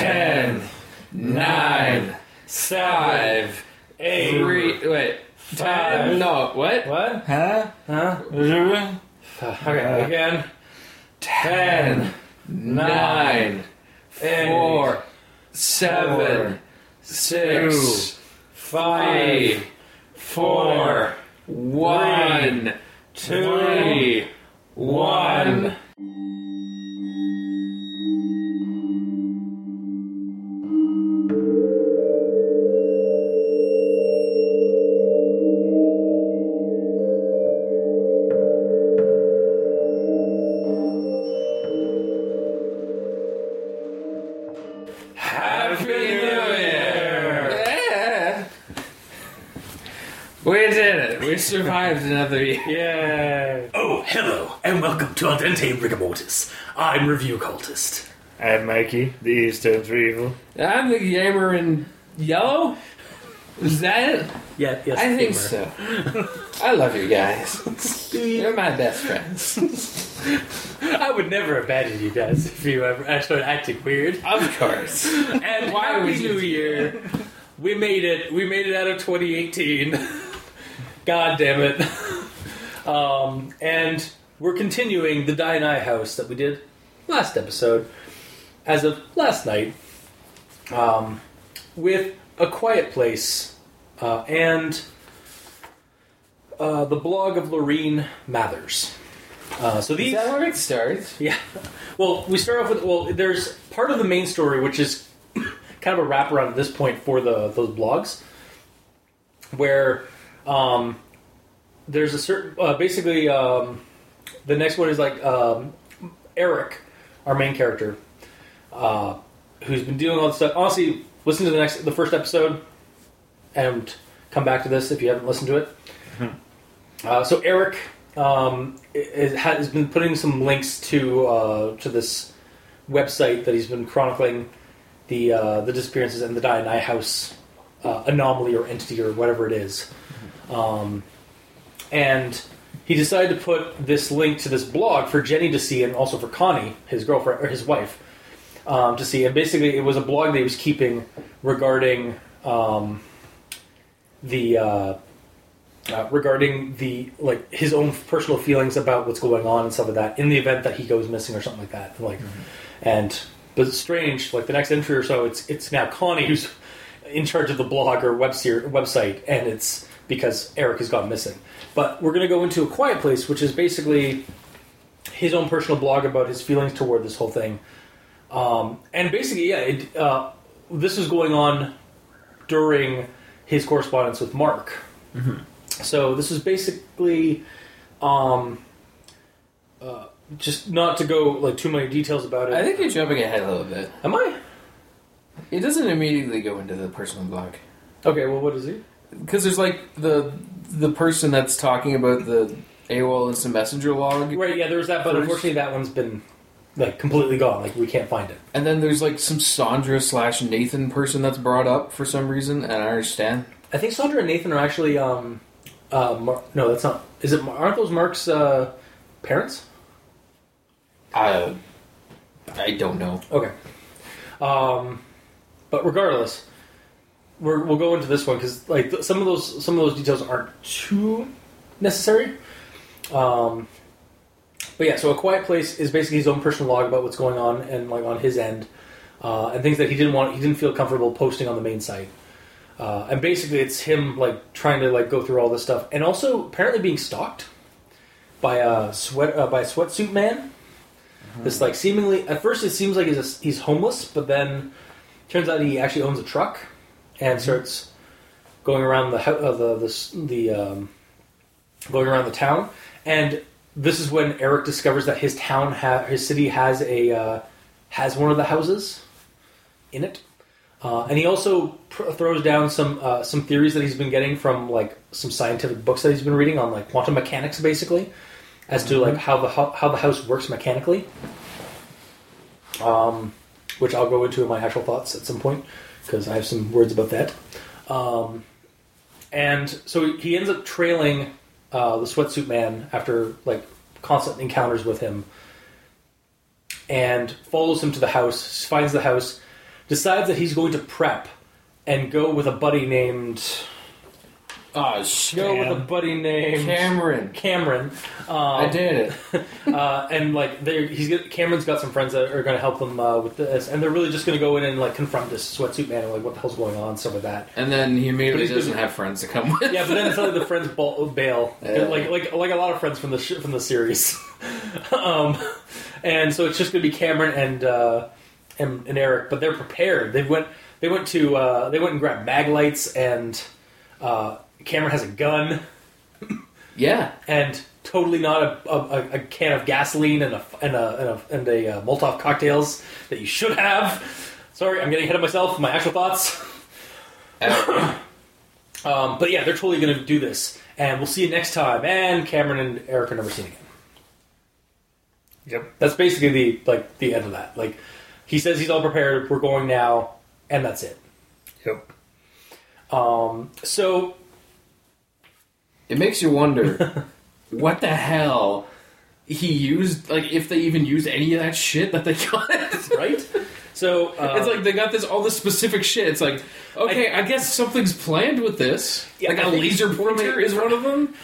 ten, nine, five, eight, three. Wait, five. No, what? What? Huh? Huh? Okay, uh, again. Ten, nine, Eight, four, seven, six, five, five, four, one, two, one. Survived another year. Yay! Oh, hello, and welcome to Al Dente Rigamortis. I'm Review Cultist. I'm Mikey, the Eastern Evil. I'm the gamer in yellow. Is that it? Yeah, yes, I think gamer. so. I love you guys. You're my best friends. I would never abandon you guys if you ever I started acting weird. Of course. And Why happy would New do Year. We made it. We made it out of 2018. God damn it. Um, and we're continuing the Dionaea house that we did last episode, as of last night, um, with A Quiet Place uh, and uh, the blog of Loreen Mathers. Uh, so Is these, that where it starts? yeah. Well, we start off with well. There's part of the main story, which is kind of a wraparound at this point for the those blogs, where um, there's a certain uh, basically um, the next one is like um, Eric, our main character, uh, who's been doing all this stuff. Honestly, listen to the next the first episode, and come back to this if you haven't listened to it. Uh, so Eric um, i- i- has been putting some links to uh, to this website that he's been chronicling the uh, the disappearances in the Dionaea House uh, anomaly or entity or whatever it is. Um, and he decided to put this link to this blog for Jenny to see and also for Connie, his girlfriend or his wife, um, to see. And basically, it was a blog that he was keeping regarding um, the. Uh, uh, regarding the like his own personal feelings about what's going on and stuff like that in the event that he goes missing or something like that like and but it's strange like the next entry or so it's it's now Connie who's in charge of the blog or web website and it's because Eric has gone missing but we're going to go into a quiet place which is basically his own personal blog about his feelings toward this whole thing um, and basically yeah it, uh, this was going on during his correspondence with Mark so this is basically, um, uh, just not to go like too many details about it. I think you're jumping ahead a little bit. Am I? It doesn't immediately go into the personal blog. Okay. Well, what is he? Because there's like the the person that's talking about the AOL Instant Messenger log, Right. Yeah. There was that, but First- unfortunately, that one's been like completely gone. Like we can't find it. and then there's like some Sandra slash Nathan person that's brought up for some reason, and I understand. I think Sandra and Nathan are actually. Um, uh, Mar- no, that's not. Is it? Aren't those Mark's uh, parents? I I don't know. Okay. Um, but regardless, we're, we'll go into this one because like th- some of those some of those details aren't too necessary. Um, but yeah, so a quiet place is basically his own personal log about what's going on and like on his end, uh, and things that he didn't want, he didn't feel comfortable posting on the main site. Uh, and basically, it's him like trying to like go through all this stuff, and also apparently being stalked by a sweat uh, by a sweatsuit man. This like seemingly at first it seems like he's a, he's homeless, but then turns out he actually owns a truck and starts going around the uh, the the, the um, going around the town. And this is when Eric discovers that his town ha- his city has a uh, has one of the houses in it. Uh, and he also pr- throws down some uh, some theories that he's been getting from like some scientific books that he's been reading on like quantum mechanics, basically, as to like how the ho- how the house works mechanically. Um, which I'll go into in my actual thoughts at some point because I have some words about that. Um, and so he ends up trailing uh, the sweatsuit man after like constant encounters with him, and follows him to the house, finds the house, decides that he's going to prep and go with a buddy named Shit. go with a buddy named Cameron. Cameron. Um, I did it. uh, and like they're, he's got, Cameron's got some friends that are going to help him uh, with this, and they're really just going to go in and like confront this sweatsuit man and like what the hell's going on, stuff like that. And then he immediately he's doesn't good. have friends to come with. Yeah, but then suddenly the friends bail, Yeah. like like like a lot of friends from the sh- from the series. um, and so it's just going to be Cameron and, uh, and and Eric, but they're prepared. They went they went to uh, they went and grabbed mag lights, and uh, Cameron has a gun Yeah. and totally not a, a, a can of gasoline and a and a and a, and a uh, Molotov cocktails that you should have. Sorry, I'm getting ahead of myself. My actual thoughts. Um, but yeah, they're totally going to do this, and we'll see you next time. And Cameron and Eric are never seen again. Yep. That's basically the like the end of that. Like he says he's all prepared. We're going now, and that's it. Yep. Um, so it makes you wonder what the hell he used. Like, if they even used any of that shit that they got. right. So uh, It's like they got this all this specific shit. It's like, okay, I, guess something's planned with this. Yeah, like I a laser pointer is one of them.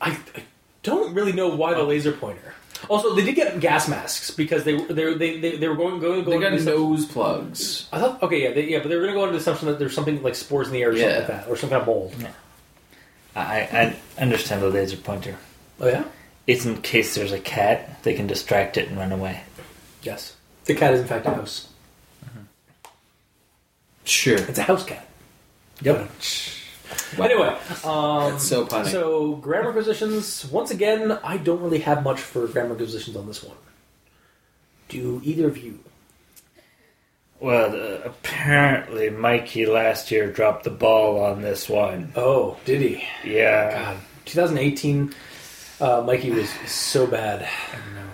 I, I don't really know why the laser pointer. Also, they did get gas masks because they they they, they, they were going going to They got into the nose plugs. I thought okay yeah they, yeah but they were going to go into the assumption that there's something like spores in the air or Yeah. something like that or some kind of mold. I, I understand the laser pointer. Oh yeah. It's in case there's a cat, they can distract it and run away. Yes. The cat is in fact a house. Sure. It's a house cat. Yep. Anyway, um, That's so punny. so grammar positions. Once again, I don't really have much for grammar positions on this one. Do either of you? Well, uh, apparently Mikey last year dropped the ball on this one. Oh, did he? Yeah. God, 2018. Uh, Mikey was so bad.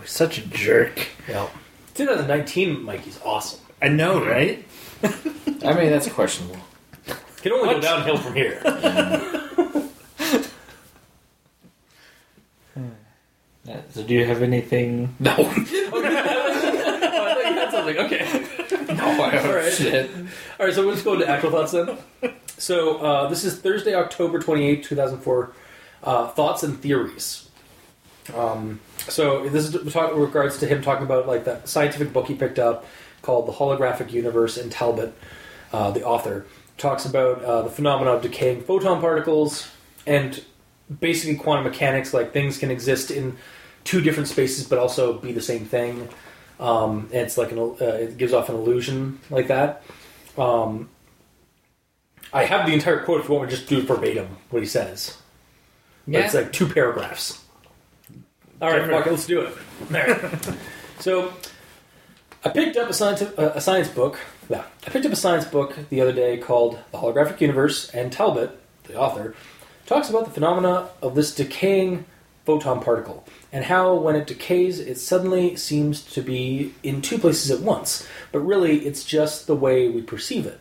Such a jerk. Yeah. 2019, Mikey's awesome. I know, right? I mean, that's questionable. Can only go downhill from here. Uh, So, do you have anything? No. oh, I thought you had something. Okay. No, All right. shit. All right, so we'll just go into actual thoughts then. So uh, this is Thursday, October 28, 2004. Uh, thoughts and theories. Um, so this is talk, in regards to him talking about like that scientific book he picked up called The Holographic Universe and Talbot, uh, the author, talks about uh, the phenomena of decaying photon particles and basically quantum mechanics, like things can exist in two different spaces but also be the same thing. Um, and it's like an, uh, it gives off an illusion like that. Um, I have the entire quote if you want to just do it verbatim what he says. But It's like two paragraphs. All right, fuck it, let's do it. Right. so, I picked up a science uh, a science book. Yeah, I picked up a science book the other day called "The Holographic Universe," and Talbot, the author, talks about the phenomena of this decaying photon particle and how, when it decays, it suddenly seems to be in two places at once. But really, it's just the way we perceive it.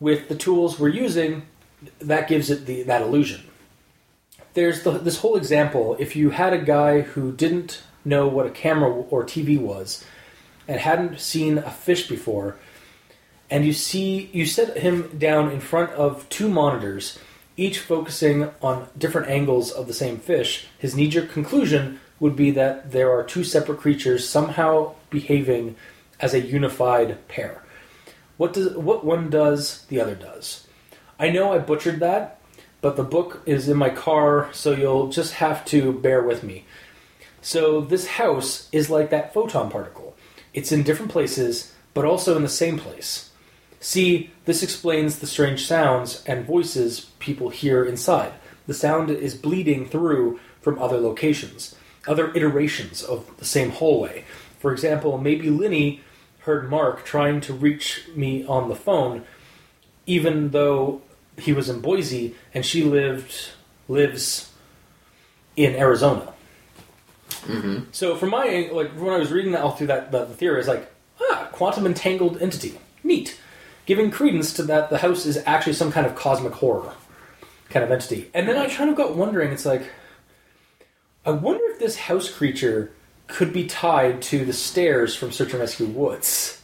With the tools we're using, that gives it the, that illusion there's the, this whole example. If you had a guy who didn't know what a camera or TV was and hadn't seen a fish before, and you see you set him down in front of two monitors, each focusing on different angles of the same fish, his knee-jerk conclusion would be that there are two separate creatures somehow behaving as a unified pair. What does what one does, the other does. I know I butchered that, but the book is in my car, so you'll just have to bear with me. So, this house is like that photon particle. It's in different places, but also in the same place. See, this explains the strange sounds and voices people hear inside. The sound is bleeding through from other locations, other iterations of the same hallway. For example, maybe Linny heard Mark trying to reach me on the phone, even though he was in Boise and she lived lives in Arizona. So from my like when I was reading that all through that the, the theory, I was like, ah, quantum entangled entity, neat. Giving credence to that, the house is actually some kind of cosmic horror kind of entity. And then I kind of got wondering, it's like, I wonder if this house creature could be tied to the stairs from Search and Rescue Woods.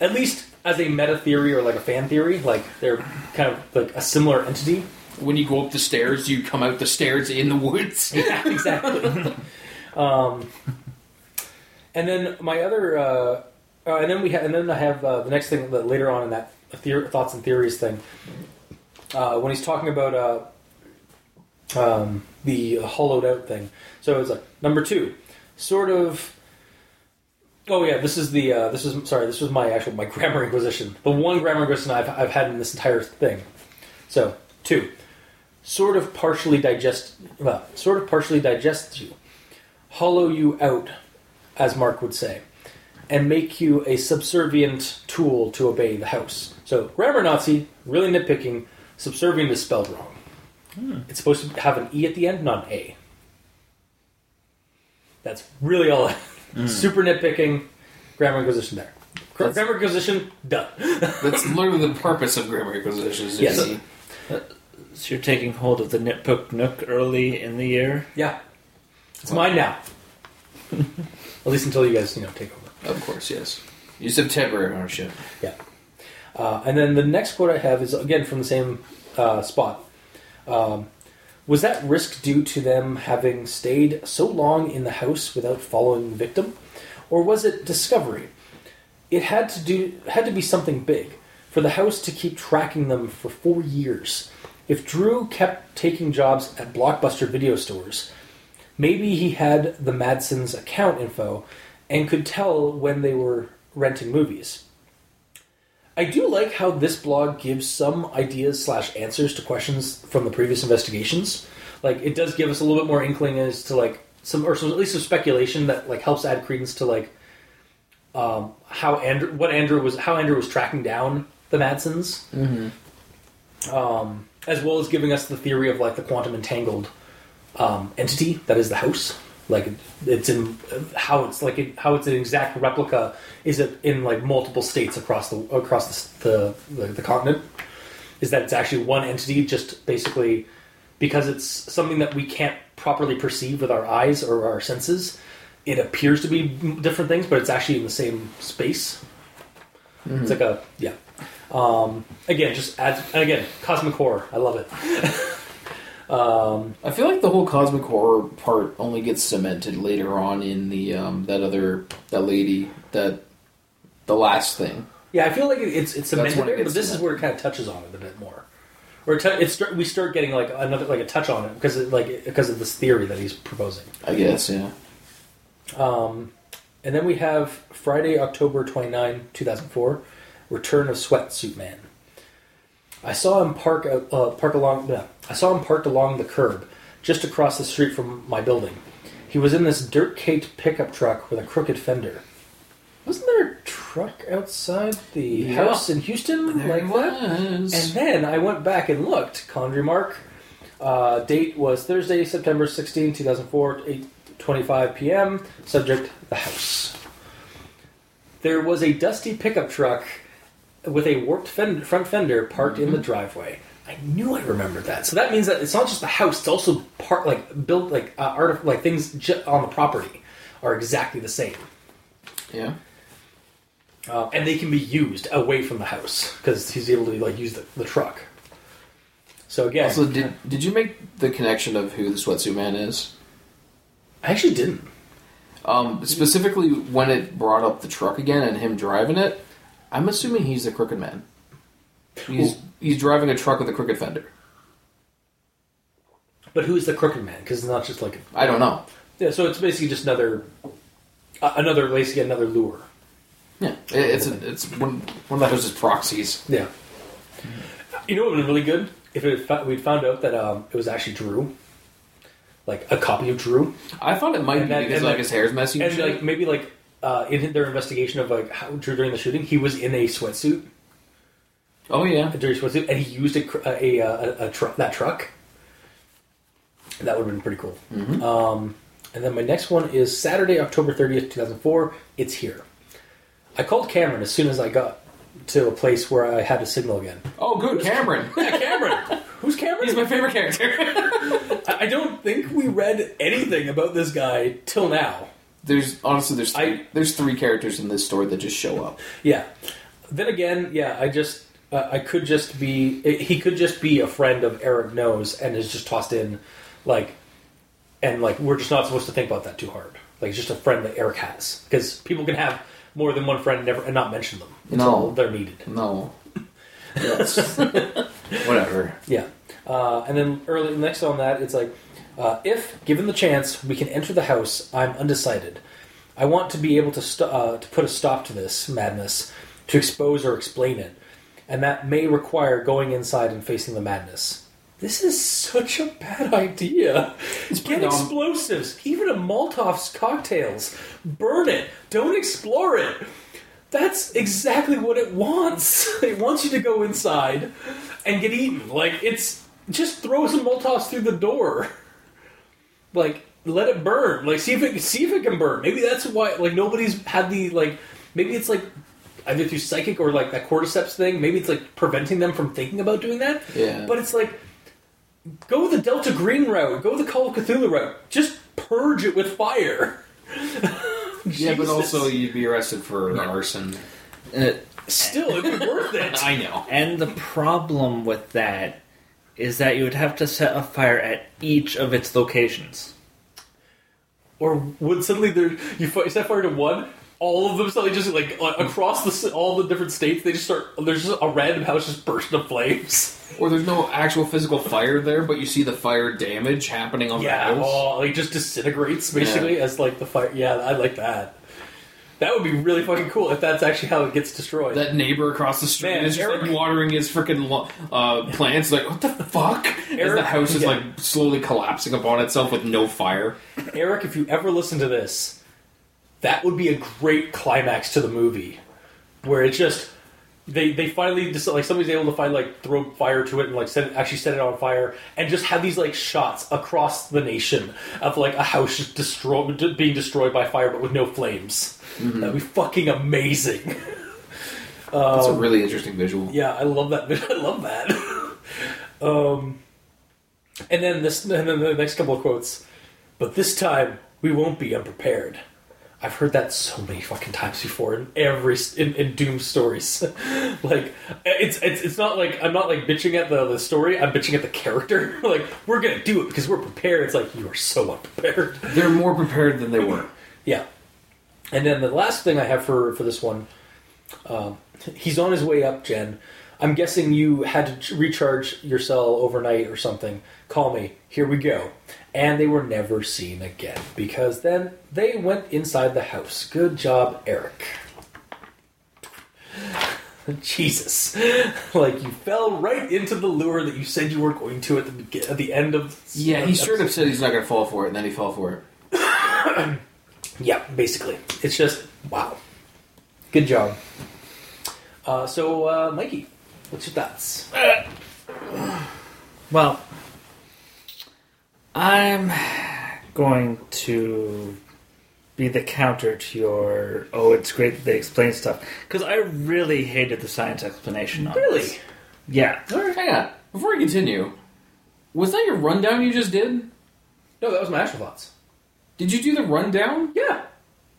at least as a meta theory or like a fan theory, like they're kind of like a similar entity. When you go up the stairs, you come out the stairs in the woods. Yeah, exactly. um, and then my other, uh, uh, and then we ha- and then I have uh, the next thing that later on in that thoughts and theories thing. Uh, when he's talking about uh, um, the hollowed out thing, so it's like number two, sort of. Oh yeah, this is the uh, this is sorry, this was my actual my grammar inquisition. The one grammar inquisition I've I've had in this entire thing. So two, sort of partially digest, well, sort of partially digests you, hollow you out, as Mark would say, and make you a subservient tool to obey the house. So grammar Nazi, really nitpicking. Subservient is spelled wrong. Hmm. It's supposed to have an e at the end, not an a. That's really all. Hmm. Super nitpicking. Grammar inquisition there. Gra- That's- Grammar inquisition done. That's literally the purpose of grammar inquisitions. Yes. see. Uh, so you're taking hold of the Nitbook Nook early in the year. Yeah, it's mine now. At least until you guys, you know, take over. Of course, yes. You said temporary ownership. Yeah. Uh, and then the next quote I have is again from the same uh, spot. Um, was that risk due to them having stayed so long in the house without following the victim, or was it discovery? It had to do had to be something big for the house to keep tracking them for four years. If Drew kept taking jobs at blockbuster video stores, maybe he had the Madsen's account info and could tell when they were renting movies. I do like how this blog gives some ideas slash answers to questions from the previous investigations. Like it does give us a little bit more inkling as to like some or some, at least some speculation that like helps add credence to like um, how Andrew what Andrew was how Andrew was tracking down the Madsens, um, as well as giving us the theory of like the quantum entangled um, entity that is the house. Like it's in how it's like it, how it's an exact replica. Is it in like multiple states across the across the the, the, the continent? Is that it's actually one entity, just basically because it's something that we can't properly perceive with our eyes or our senses. It appears to be different things, but it's actually in the same space. It's like a yeah. Um, again, just adds and again cosmic horror. I love it. I feel like the whole cosmic horror part only gets cemented later on in the um, that other that lady that the last thing. Yeah, I feel like it's it's cemented it there, but this is where it kind of touches on it a bit more. Where it t- it's start, we start getting like another like a touch on it because it, like because of this theory that he's proposing. I guess, yeah. Um, and then we have Friday, October 29, 2004, Return of Sweatsuit Man. I saw him park uh, park along. Yeah, I saw him parked along the curb, just across the street from my building. He was in this dirt-caked pickup truck with a crooked fender. Wasn't there a truck outside the Yeah. house in Houston There like that? And then I went back and looked. Condry Mark. Uh, date was Thursday, September 16, 2004, 8.25 p.m. Subject, the house. There was a dusty pickup truck with a warped fend- front fender parked in the driveway. I knew I remembered that. So that means that it's not just the house; it's also part like built like uh, art like things ju- on the property are exactly the same, yeah. uh, and they can be used away from the house because he's able to like use the, the truck. So again, Also, did did you make the connection of who the sweatsuit man is? I actually didn't. Um, specifically, when it brought up the truck again and him driving it, I'm assuming he's the crooked man. He's he's driving a truck with a crooked fender. But who's the crooked man? Because it's not just like I don't know. yeah. So it's basically just another uh, another basically another lure. Yeah, it, it's a, it's one one of the house's proxies. Yeah. You know what would have been really good if it fa- we'd found out that um, it was actually Drew, like a copy of Drew, I thought it might And be that- because and like like- his hair's messy and, and shit. like maybe like uh, in their investigation of like how Drew during the shooting, he was in a sweatsuit, oh yeah, a dirty sweatsuit, and he used a a, a, a, a tru- that truck. That would have been pretty cool. Um, and then my next one is Saturday, October thirtieth, two thousand four. It's here. I called Cameron as soon as I got to a place where I had a signal again. oh good, Cameron. Yeah, Cameron. Who's Cameron? He's my favorite character. I don't think we read anything about this guy till now. There's honestly there's three, I- there's three characters in this story that just show up. Yeah. then again, yeah, I just uh, I could just be he could just be a friend of Eric knows and is just tossed in like and like we're just not supposed to think about that too hard. Like it's just a friend that Eric has because people can have more than one friend and never and not mention them until No. they're needed. No. Yes. Whatever. Yeah. Uh, and then early next on that, it's like, uh, if given the chance, we can enter the house. I'm undecided. I want to be able to st- uh, to put a stop to this madness, to expose or explain it, and that may require going inside and facing the madness. This is such a bad idea. Get pretty dumb. explosives, even a Molotov's cocktails. Burn it. Don't explore it. That's exactly what it wants. It wants you to go inside and get eaten. Like it's just throw some Molotovs through the door. Like let it burn. Like see if it see if it can burn. Maybe that's why like nobody's had the like maybe it's like either through psychic or like that cordyceps thing. Maybe it's like preventing them from thinking about doing that. Yeah. But it's like go the Delta Green route. Go the Call of Cthulhu route. Just purge it with fire. Yeah, but also you'd be arrested for arson. Uh, still it'd be worth it. I know. and the problem with that is that you would have to set a fire at each of its locations. Or would suddenly there you fi- set fire to one, all of them suddenly just like across the all the different states they just start there's just a random house just burst into flames. Or there's no actual physical fire there, but you see the fire damage happening on Yeah, the house. oh, like just disintegrates basically as like the fire. Yeah, I like that. That would be really fucking cool if that's actually how it gets destroyed. That neighbor across the street Man, is just like watering his freaking lo- uh, plants. Like, what the fuck? As the house is yeah. like slowly collapsing upon itself with no fire. Eric, if you ever listen to this, that would be a great climax to the movie, where it's just they they finally just like somebody's able to find like throw fire to it and like set it, actually set it on fire and just have these like shots across the nation of like a house just destroyed being destroyed by fire but with no flames. That'd be fucking amazing. That's a really interesting visual. Yeah, I love that. I love that. um, and then this, and then the next couple of quotes. But this time we won't be unprepared. I've heard that so many fucking times before in every in, in Doom stories. like it's it's it's not like I'm not like bitching at the the story. I'm bitching at the character. like we're gonna do it because we're prepared. It's like you are so unprepared. They're more prepared than they were. Yeah. And then the last thing I have for for this one, um, he's on his way up, Jen. I'm guessing you had to recharge your cell overnight or something. Call me. Here we go. And they were never seen again because then they went inside the house. Good job, Eric. Jesus, like you fell right into the lure that you said you were going to at the at the end of. Yeah, he straight up said he's not going to fall for it, and then he fell for it. Yeah, basically. It's just, wow. Good job. Uh, so, uh, Mikey, what's your thoughts? Well, I'm going to be the counter to your. Oh, it's great that they explain stuff because I really hated the science explanation. On Really? this. Yeah. Hang on. Before we continue, was that your rundown you just did? No, that was my actual thoughts. Did you do the rundown Yeah.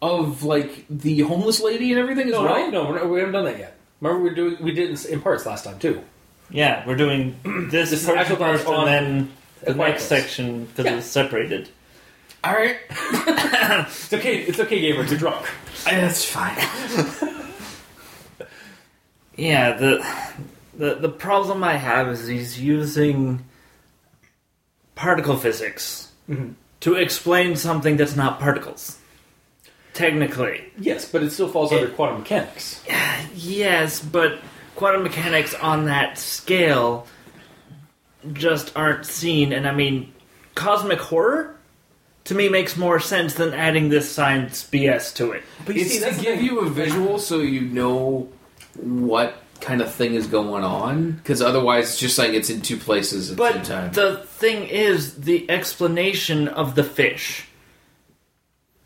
of like the homeless lady and everything as No, well? no, no, we're not- we haven't done that yet. Remember, we are doing we did in, in parts last time too. Yeah, we're doing this, This is portion actual first, and then the the next podcast. section because Yeah. it's separated. All right, It's okay. It's okay, gamer. You're drunk. that's fine. Yeah, the the the problem I have is he's using particle physics Mm-hmm. To explain something that's not particles. Technically, Yes, but it still falls under eh, quantum mechanics. yes, but quantum mechanics on that scale just aren't seen. And I mean, cosmic horror to me makes more sense than adding this science BS to it. But you It's see, that's to the give thing. you a visual so you know what kind of thing is going on, because otherwise it's just like it's in two places at the same But time. the thing is, the explanation of the fish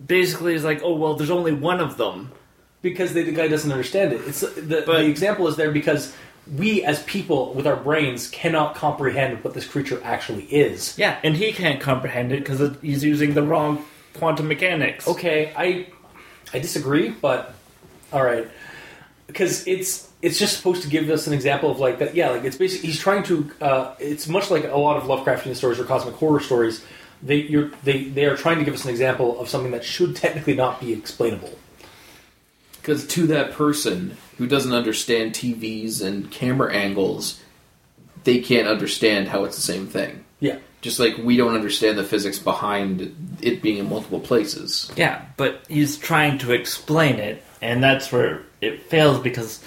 basically is like, oh well, there's only one of them. because the, the guy doesn't understand it. It's the, But- the example is there because we as people with our brains cannot comprehend what this creature actually is. Yeah, and he can't comprehend it because he's using the wrong quantum mechanics. Okay, I I disagree, but all right, because it's it's just supposed to give us an example of like that. Yeah, like it's basically he's trying to. Uh, it's much like a lot of Lovecraftian stories or cosmic horror stories. They you're, they they are trying to give us an example of something that should technically not be explainable. Because to that person who doesn't understand TVs and camera angles, they can't understand how it's the same thing. Yeah. Just like we don't understand the physics behind it being in multiple places. Yeah, but he's trying to explain it, and that's where it fails because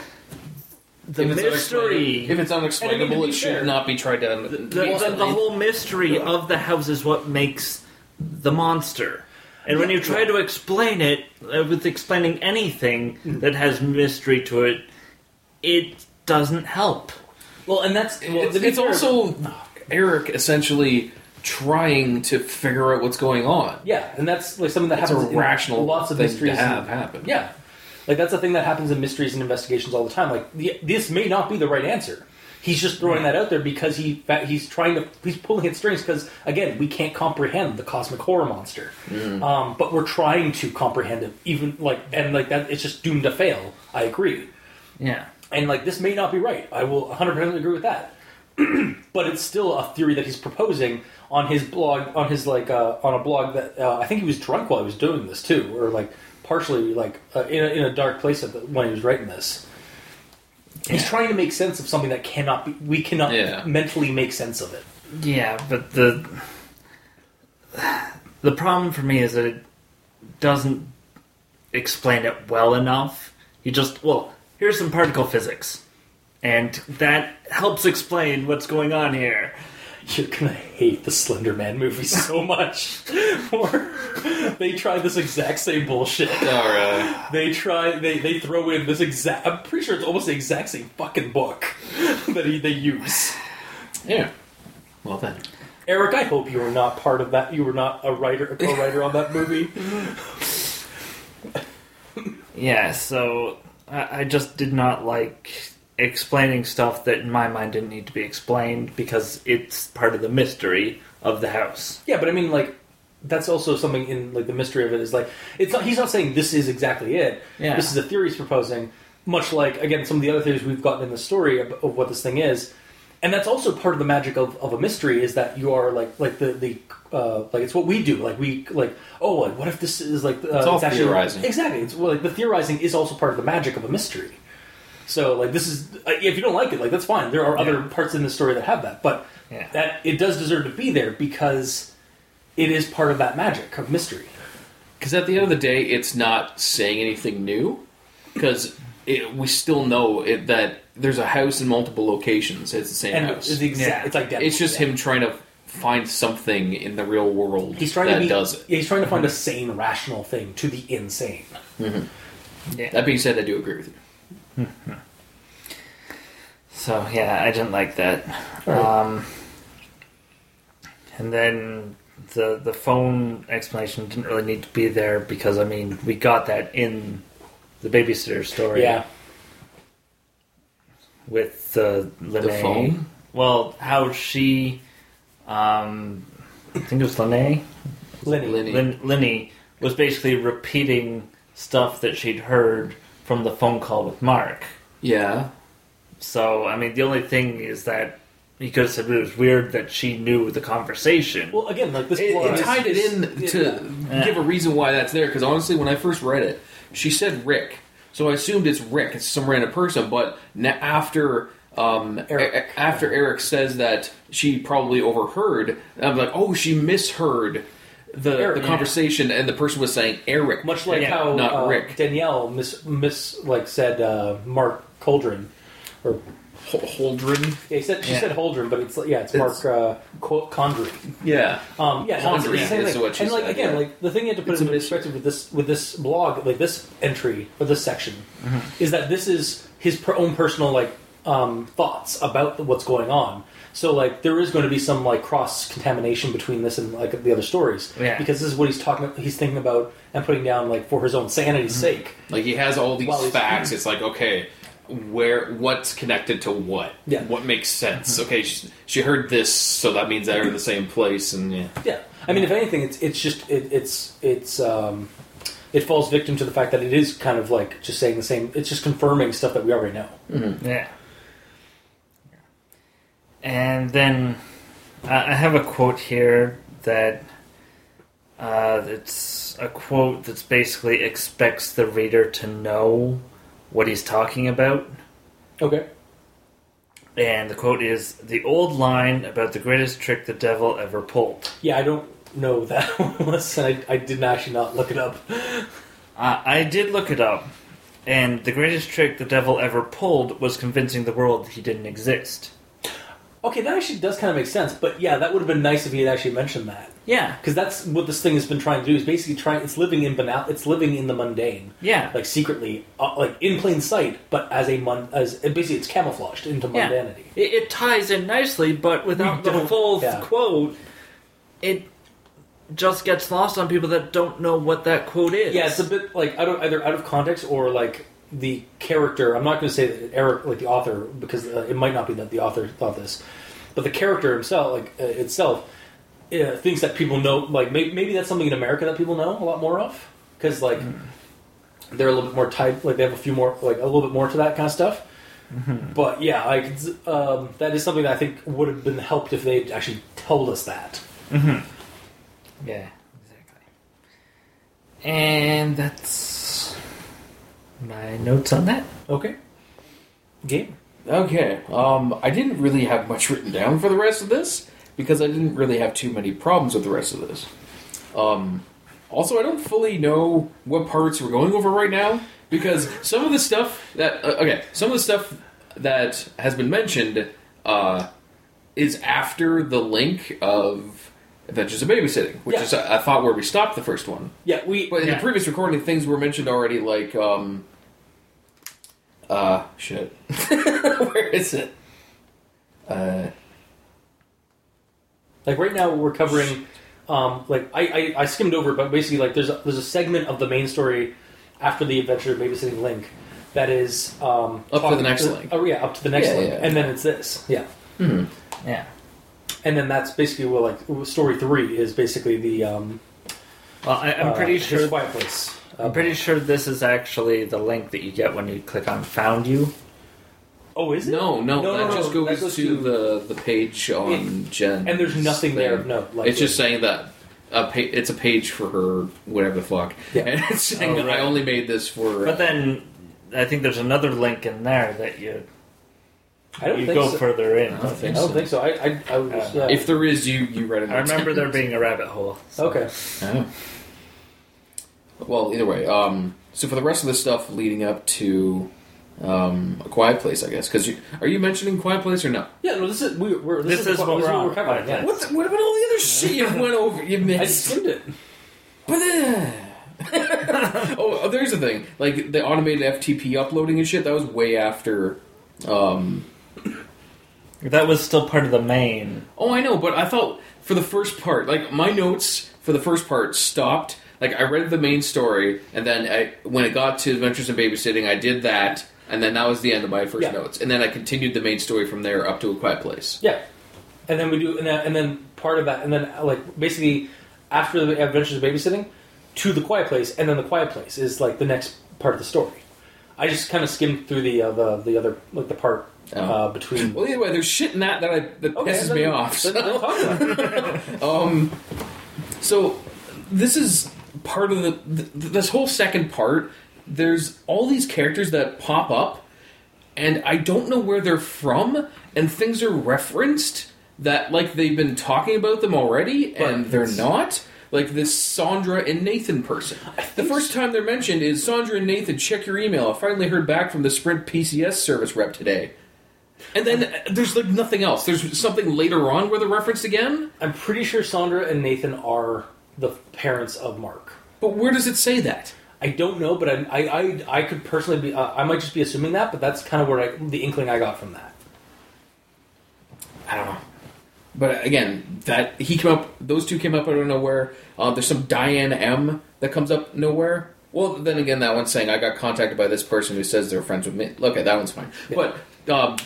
the If mystery. If it's unexplainable, I mean, it should fair- not be tried to. The, the, the whole mystery of the house is what makes the monster. And when you try to explain it uh, with explaining anything that has mystery to it, it doesn't help. Well, and that's well, it's, it's also Eric essentially trying to figure out what's going on. yeah, and that's like something that It's a happens in rational lots of mysteries to have happen. Yeah, like that's the thing that happens in mysteries and investigations all the time. Like the, this may not be the right answer. He's just throwing that out there because he he's trying to he's pulling at strings because again we can't comprehend the cosmic horror monster, um, but we're trying to comprehend it even like and like that it's just doomed to fail. I agree, Yeah. and like this may not be right. I will 100 percent agree with that, but it's still a theory that he's proposing on his blog on his like uh, on a blog that uh, I think he was drunk while he was doing this too, or like partially like uh, in, a, in a dark place the, when he was writing this. He's Yeah. trying to make sense of something that cannot be. We cannot Yeah. mentally make sense of it. Yeah, but the the problem for me is that it doesn't explain it well enough. You just well, here's some particle physics, and that helps explain what's going on here. You're gonna hate the Slender Man movie so much. or they try this exact same bullshit. All right. They try. They, they throw in this exact. I'm pretty sure it's almost the exact same fucking book that he, they use. Yeah. Well then. Eric, I hope you were not part of that. You were not a writer, a co-writer on that movie. Yeah, so I, I just did not like explaining stuff that in my mind didn't need to be explained because it's part of the mystery of the house. Yeah, but I mean, like, that's also something in like the mystery of it is like it's not. He's not saying this is exactly it. Yeah. This is a theory he's proposing. Much like again some of the other theories we've gotten in the story of, of what this thing is, and that's also part of the magic of, of a mystery is that you are like like the the uh, like it's what we do. Like we like oh like what if this is like uh, It's all actually- theorizing. Exactly. It's well, like the theorizing is also part of the magic of a mystery. So like this is uh, if you don't like it like that's fine. There are other parts in the story that have that, but Yeah. that it does deserve to be there because it is part of that magic of mystery. Because at the end of the day, it's not saying anything new. Because we still know it, that there's a house in multiple locations. It's the same And house. it's exact. Yeah. It's identical. It's just yeah. him trying to find something in the real world He's trying that to be. does it. yeah, he's trying to find a sane, rational thing to the insane. Yeah. That being said, I do agree with you. So yeah, I didn't like that. Alright. Um, and then the the phone explanation didn't really need to be there because I mean we got that in the babysitter story. Yeah. with uh, Lene. The phone? Well, how she, um, I think it was Lene. Lenny. Lenny. Lin- Linny was basically repeating stuff that she'd heard from the phone call with Mark. Yeah. So, I mean, the only thing is that he could have said it was weird that she knew the conversation. Well, again, like this. It, plot it is- tied it in to Yeah. give a reason why that's there. Because honestly, when I first read it, she said Rick, so I assumed it's Rick. It's some random person. But after um, Eric. A- after Eric says that she probably overheard, I'm like, oh, she misheard the, Eric, the yeah. conversation, and the person was saying Eric. Much like Yeah, how not uh, Rick. Danielle miss miss like said uh, Mark Coldren, or Holdren. yeah, he said she Yeah. said Holdren, but it's yeah, it's, It's- Mark uh, Condry. Yeah. Um, yeah, no, it's, Pondering same is thing. what she and like said, again, yeah. like the thing you have to put It's into a mystery. perspective with this with this blog, like this entry or this section, is that this is his per- own personal like um, thoughts about what's going on. So like there is going to be some like cross contamination between this and like the other stories, Yeah. because this is what he's talking, he's thinking about and putting down like for his own sanity's mm-hmm. sake. Like he has all these Well, he's- facts. It's like okay, where what's connected to what? Yeah. What makes sense? Mm-hmm. Okay, she, she heard this, so that means they're in the same place, and yeah. Yeah, I mean, if anything, it's it's just it, it's it's um, it falls victim to the fact that it is kind of like just saying the same. It's just confirming stuff that we already know. Mm-hmm. Yeah. And then uh, I have a quote here that uh, it's a quote that's basically expects the reader to know what he's talking about. Okay. And the quote is the old line about the greatest trick the devil ever pulled. Yeah, I don't know that one. Listen, I, I didn't actually not look it up. Uh, I did look it up, and the greatest trick the devil ever pulled was convincing the world he didn't exist. Okay, that actually does kind of make sense. But yeah, that would have been nice if he had actually mentioned that. Yeah, Because that's what this thing has been trying to do. Is basically trying. It's living in banal. It's living in the mundane, yeah, like secretly, uh, like in plain sight, but as a mun. As basically, it's camouflaged into Yeah. mundanity. It, it ties in nicely, but without the don't- full yeah. quote, it just gets lost on people that don't know what that quote is. Yeah, it's a bit like out of either out of context or like the character. I'm not going to say that Eric, like the author, because uh, it might not be that the author thought this, but the character himself, like uh, itself, uh, thinks that people know. Like maybe, maybe that's something in America that people know a lot more of, because like they're a little bit more tight. Like they have a few more, like a little bit more to that kind of stuff. But yeah, like um, that is something that I think would have been helped if they actually told us that. yeah, exactly. And that's my notes on that. Okay, game. Okay. Um, I didn't really have much written down for the rest of this because I didn't really have too many problems with the rest of this. Um, also, I don't fully know what parts we're going over right now because some of the stuff that uh, okay, some of the stuff that has been mentioned uh, is after the link of Adventures of Babysitting, which Yeah. is I thought where we stopped the first one. Yeah, we. But in Yeah. the previous recording, things were mentioned already, like um, uh, shit. Where is it? Uh, Like right now, we're covering. Um, like I, I, I skimmed over, it, but basically, like there's a, there's a segment of the main story after the adventure of babysitting Link that is um, Up to the next link. Oh yeah, up to the next Yeah, link, yeah. and then it's this. Yeah, Yeah. and then that's basically what like story three is basically the. Um, Well, I, I'm uh, pretty His sure. Quiet Place. Uh, I'm pretty sure this is actually the link that you get when you click on "Found You." Oh, is it? no, no, No, that no, just no, goes, that goes to, to- the the page on Jen. And there's nothing there of note. Like it's just saying that a pa- it's a page for her, whatever the fuck, Yeah. and it's saying Oh, right. I only made this for. But then I think there's another link in there that you I don't you think go so. further in. I don't I think don't so. think so. I I, I was. Uh, uh, if there is, you you read it. I remember there being a rabbit hole. so- okay. Oh. Well, either way, um, so for the rest of the stuff leading up to um, a quiet place, I guess, because are you mentioning quiet place or no? Yeah, no, this is we, we're this, This is what we're on. covering. Right, yeah. yeah. What, the, what about all the other shit you went over? You missed. I missed. skimmed it. But uh, oh, there's the thing. Like the automated FTP uploading and shit. That was way after. Um, That was still part of the main. oh, I know, but I thought for the first part, like my notes for the first part stopped. Like I read the main story, and then I, when it got to Adventures in Babysitting, I did that, and then that was the end of my first Yeah. notes. And then I continued the main story from there up to a quiet place. Yeah, and then we do, and then, and then part of that, and then like basically after the Adventures of Babysitting to the Quiet Place, and then the Quiet Place is like the next part of the story. I just kind of skimmed through the uh, the the other like the part Oh. uh, between. Well, either way, there's shit in that that I, that Okay, pisses then- me off. then- then talk about it. Um, so this is part of the th- this whole second part. There's all these characters that pop up, and I don't know where they're from, and things are referenced that like they've been talking about them already, and they're not. Like this Sandra and Nathan person. The first time they're mentioned is Sandra and Nathan. Check your email. I finally heard back from the Sprint PCS service rep today. And then uh, there's like nothing else. There's something later on where they're referenced again. I'm pretty sure Sandra and Nathan are the parents of Mark. But where does it say that? I don't know, but I I, I, I could personally be uh, I might just be assuming that, but that's kind of where I, the inkling I got from that. I don't know. But again, that he came up. Those two came up out of nowhere. Uh, there's some Diane M that comes up nowhere. Well, then again, that one's saying I got contacted by this person who says they're friends with me. Okay, that one's fine. But um,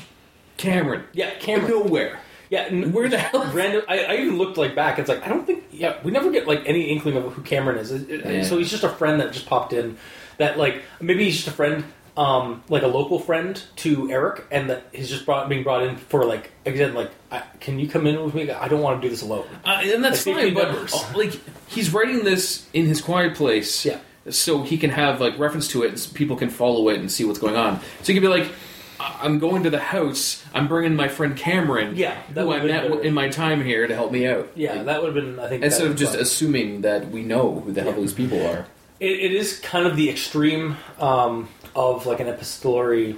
Cameron, Yeah, Cameron. nowhere. Yeah, Where the hell? random. I, I even looked like back. It's like I don't think yeah, we never get like any inkling of who Cameron is. It- it- Yeah. So he's just a friend that just popped in. That like maybe he's just a friend, um, like a local friend to Eric, and that he's just brought being brought in for like again, like, I, can you come in with me? I don't want to do this alone. Uh, and that's Like, fine, but numbers. uh, like he's writing this in his quiet place, Yeah. so he can have like reference to it, and people can follow it and see what's going on. So you can be like, "I- "I'm going to the house. I'm bringing my friend Cameron, Yeah, that who I met better. in my time here to help me out." Yeah, Like, that would have been I think instead of just fun. assuming that we know who the hell Yeah. these people are. It, it is kind of the extreme um, of like an epistolary,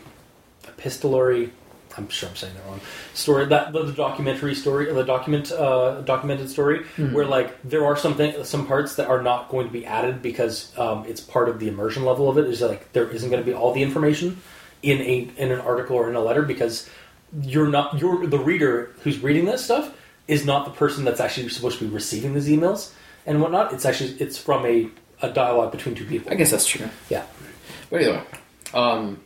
epistolary. I'm sure I'm saying that wrong. Story that the, the documentary story, the document uh, documented story, where like there are something some parts that are not going to be added because um, it's part of the immersion level of it. Is like there isn't going to be all the information in a in an article or in a letter because you're not you're the reader who's reading this stuff is not the person that's actually supposed to be receiving these emails and whatnot. It's actually it's from a, a dialogue between two people. I guess that's true. Yeah. But anyway, um,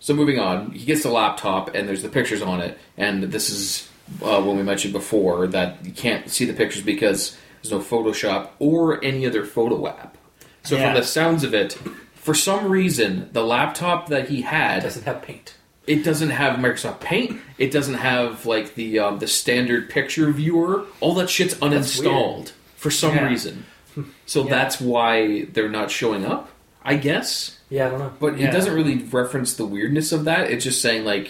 so moving on, he gets the laptop and there's the pictures on it, and this is uh, when we mentioned before that you can't see the pictures because there's no Photoshop or any other photo app. So Yeah. from the sounds of it, for some reason, the laptop that he It had doesn't have paint. it doesn't have Microsoft Paint. It doesn't have like the um, the standard picture viewer. All that shit's uninstalled for some Yeah. reason. So Yeah. that's why they're not showing up. I guess. Yeah, I don't know. But Yeah. it doesn't really reference the weirdness of that. It's just saying like,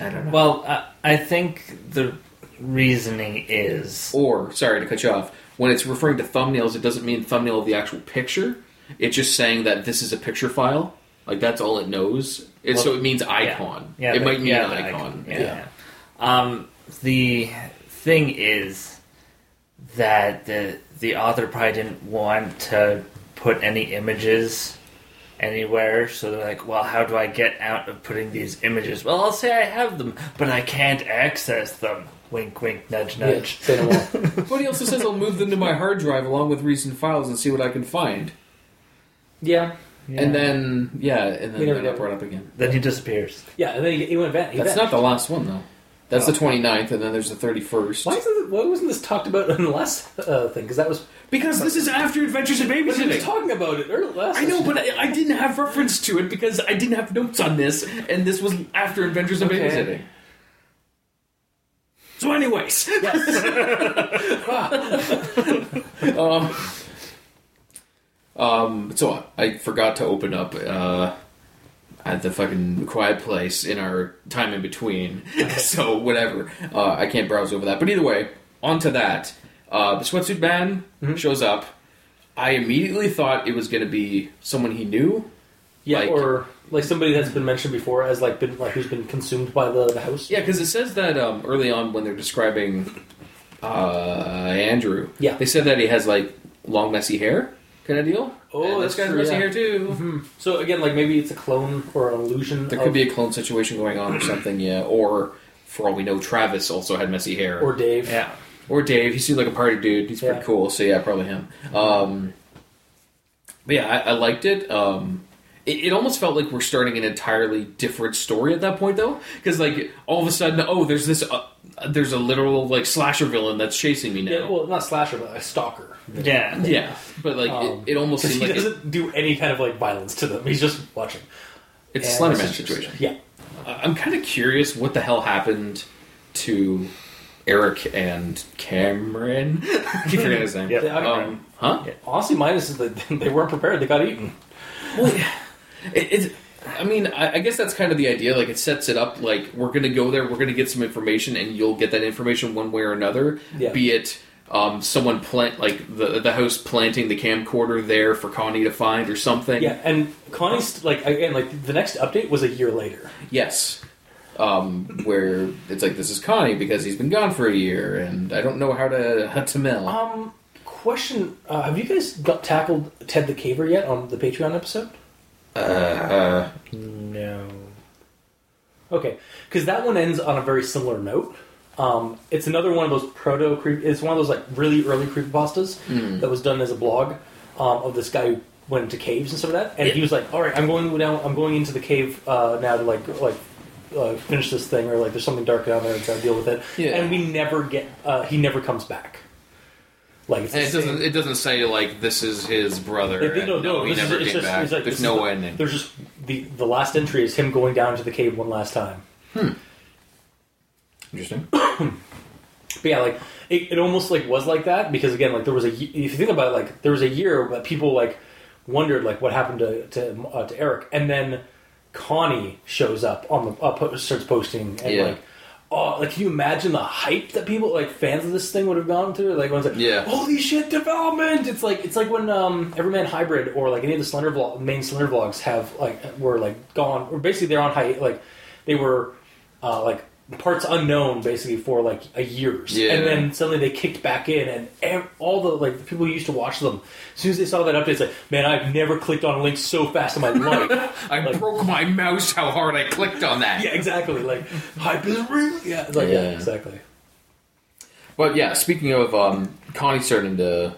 I don't know. Well, uh, I think the reasoning is or sorry to cut you off. When it's referring to thumbnails, it doesn't mean thumbnail of the actual picture. It's just saying that this is a picture file. Like that's all it knows. It, so it means icon. Yeah, it the- might mean yeah, an the icon. Yeah. yeah. Um, the thing is that the the author probably didn't want to put any images anywhere, so they're like, "Well, how do I get out of putting these images?" Well, I'll say I have them, but I can't access them. Wink, wink, nudge, Yeah, nudge. say no more. But he also says I'll move them to my hard drive along with recent files and see what I can find. Yeah, And then yeah, and We then never they're not did. brought up again. Then he disappears. yeah. And then he, he went back. He That's vanished. not the last one though. That's Oh. the 29th, and then there's the 31st. Why, isn't, why wasn't this talked about in the last uh, thing? Because that was. Because this is after Adventures in But he was Babysitting. talking about it earlier last. I know, but I, I didn't have reference to it because I didn't have notes on this, and this was after Adventures in Okay. Babysitting. So, anyways, um, um, so I forgot to open up uh, at the fucking quiet place in our time in between. so whatever, uh, I can't browse over that. But either way, onto that. Uh, the sweatsuit man shows up. I immediately thought it was going to be someone he knew. Yeah, like- or like somebody that's been mentioned before as like been like who's been consumed by the, the house. Yeah, because it says that um, early on when they're describing uh, Andrew, Yeah. they said that he has like long messy hair kind of deal. Oh, And that's this guy's true, messy yeah. hair too. So again, like maybe it's a clone or an illusion. There of, could be a clone situation going on or something. Yeah, or for all we know, Travis also had messy hair. or Dave. Yeah. Or Dave. He seemed like a party dude. He's pretty cool. So yeah, probably him. Um, but yeah, I, I liked it. Um, it. It almost felt like we're starting an entirely different story at that point, though, because like all of a sudden, oh, there's this, uh, there's a literal like slasher villain that's chasing me now. Yeah, well, not slasher, but a stalker. Yeah. Yeah, but like Um, it, it almost 'Cause seemed he like it- doesn't do any kind of like violence to them. He's just watching. it's a And Slender this Man situation. Yeah. I- I'm kind of curious what the hell happened to Eric and Cameron. I keep forgetting his name. Yep. Yeah, Um, huh? Honestly, minus is that they weren't prepared. They got eaten. Well, it, it, I mean, I, I guess that's kind of the idea. Like, it sets it up like we're going to go there, we're going to get some information, and you'll get that information one way or another. Yeah. Be it um, someone plant like the the host planting the camcorder there for Connie to find or something. Yeah, and Connie's like again, like the next update was a year later. Yes. Um, where it's like this is Connie because he's been gone for a year, and I don't know how to how to mill. Um, question: uh, Have you guys got tackled Ted the Caver yet on the Patreon episode? Uh, No. Okay, because that one ends on a very similar note. Um, it's another one of those proto creep. It's one of those like really early creepypastas Hmm. that was done as a blog um, of this guy who went into caves and stuff like that. And he was like, "All right, I'm going down. I'm going into the cave uh, now to like like uh, finish this thing, or like there's something dark down there and try to deal with it." Yeah. And we never get. Uh, he never comes back. Like And the it doesn't. It doesn't say like this is his brother. They- they- and, no, no, he this is- never came just- back. like, There's no the- ending. There's just the the last entry is him going down to the cave one last time. Interesting. But yeah, like it, it almost like was like that because again, like there was a if you think about it, like there was a year that people like wondered like what happened to to, uh, to Eric, and then Connie shows up on the uh, starts posting and Yeah. like. Oh, like can you imagine the hype that people like fans of this thing would have gone through? Like, when it's like, Yeah. holy shit, development! It's like it's like when um, Everyman Hybrid or like any of the Slender vlog, main Slender vlogs have like were like gone, or basically they're on high, like they were uh, like parts unknown basically for like a years, Yeah. and then suddenly they kicked back in, and ev- all the like the people who used to watch them, as soon as they saw that update, it's like, man, I've never clicked on a link so fast in my life. I Like- broke my mouse. How hard I clicked on that. yeah, exactly. Like hype is real. Yeah, like, yeah. Yeah. exactly. But yeah, speaking of um, Connie starting to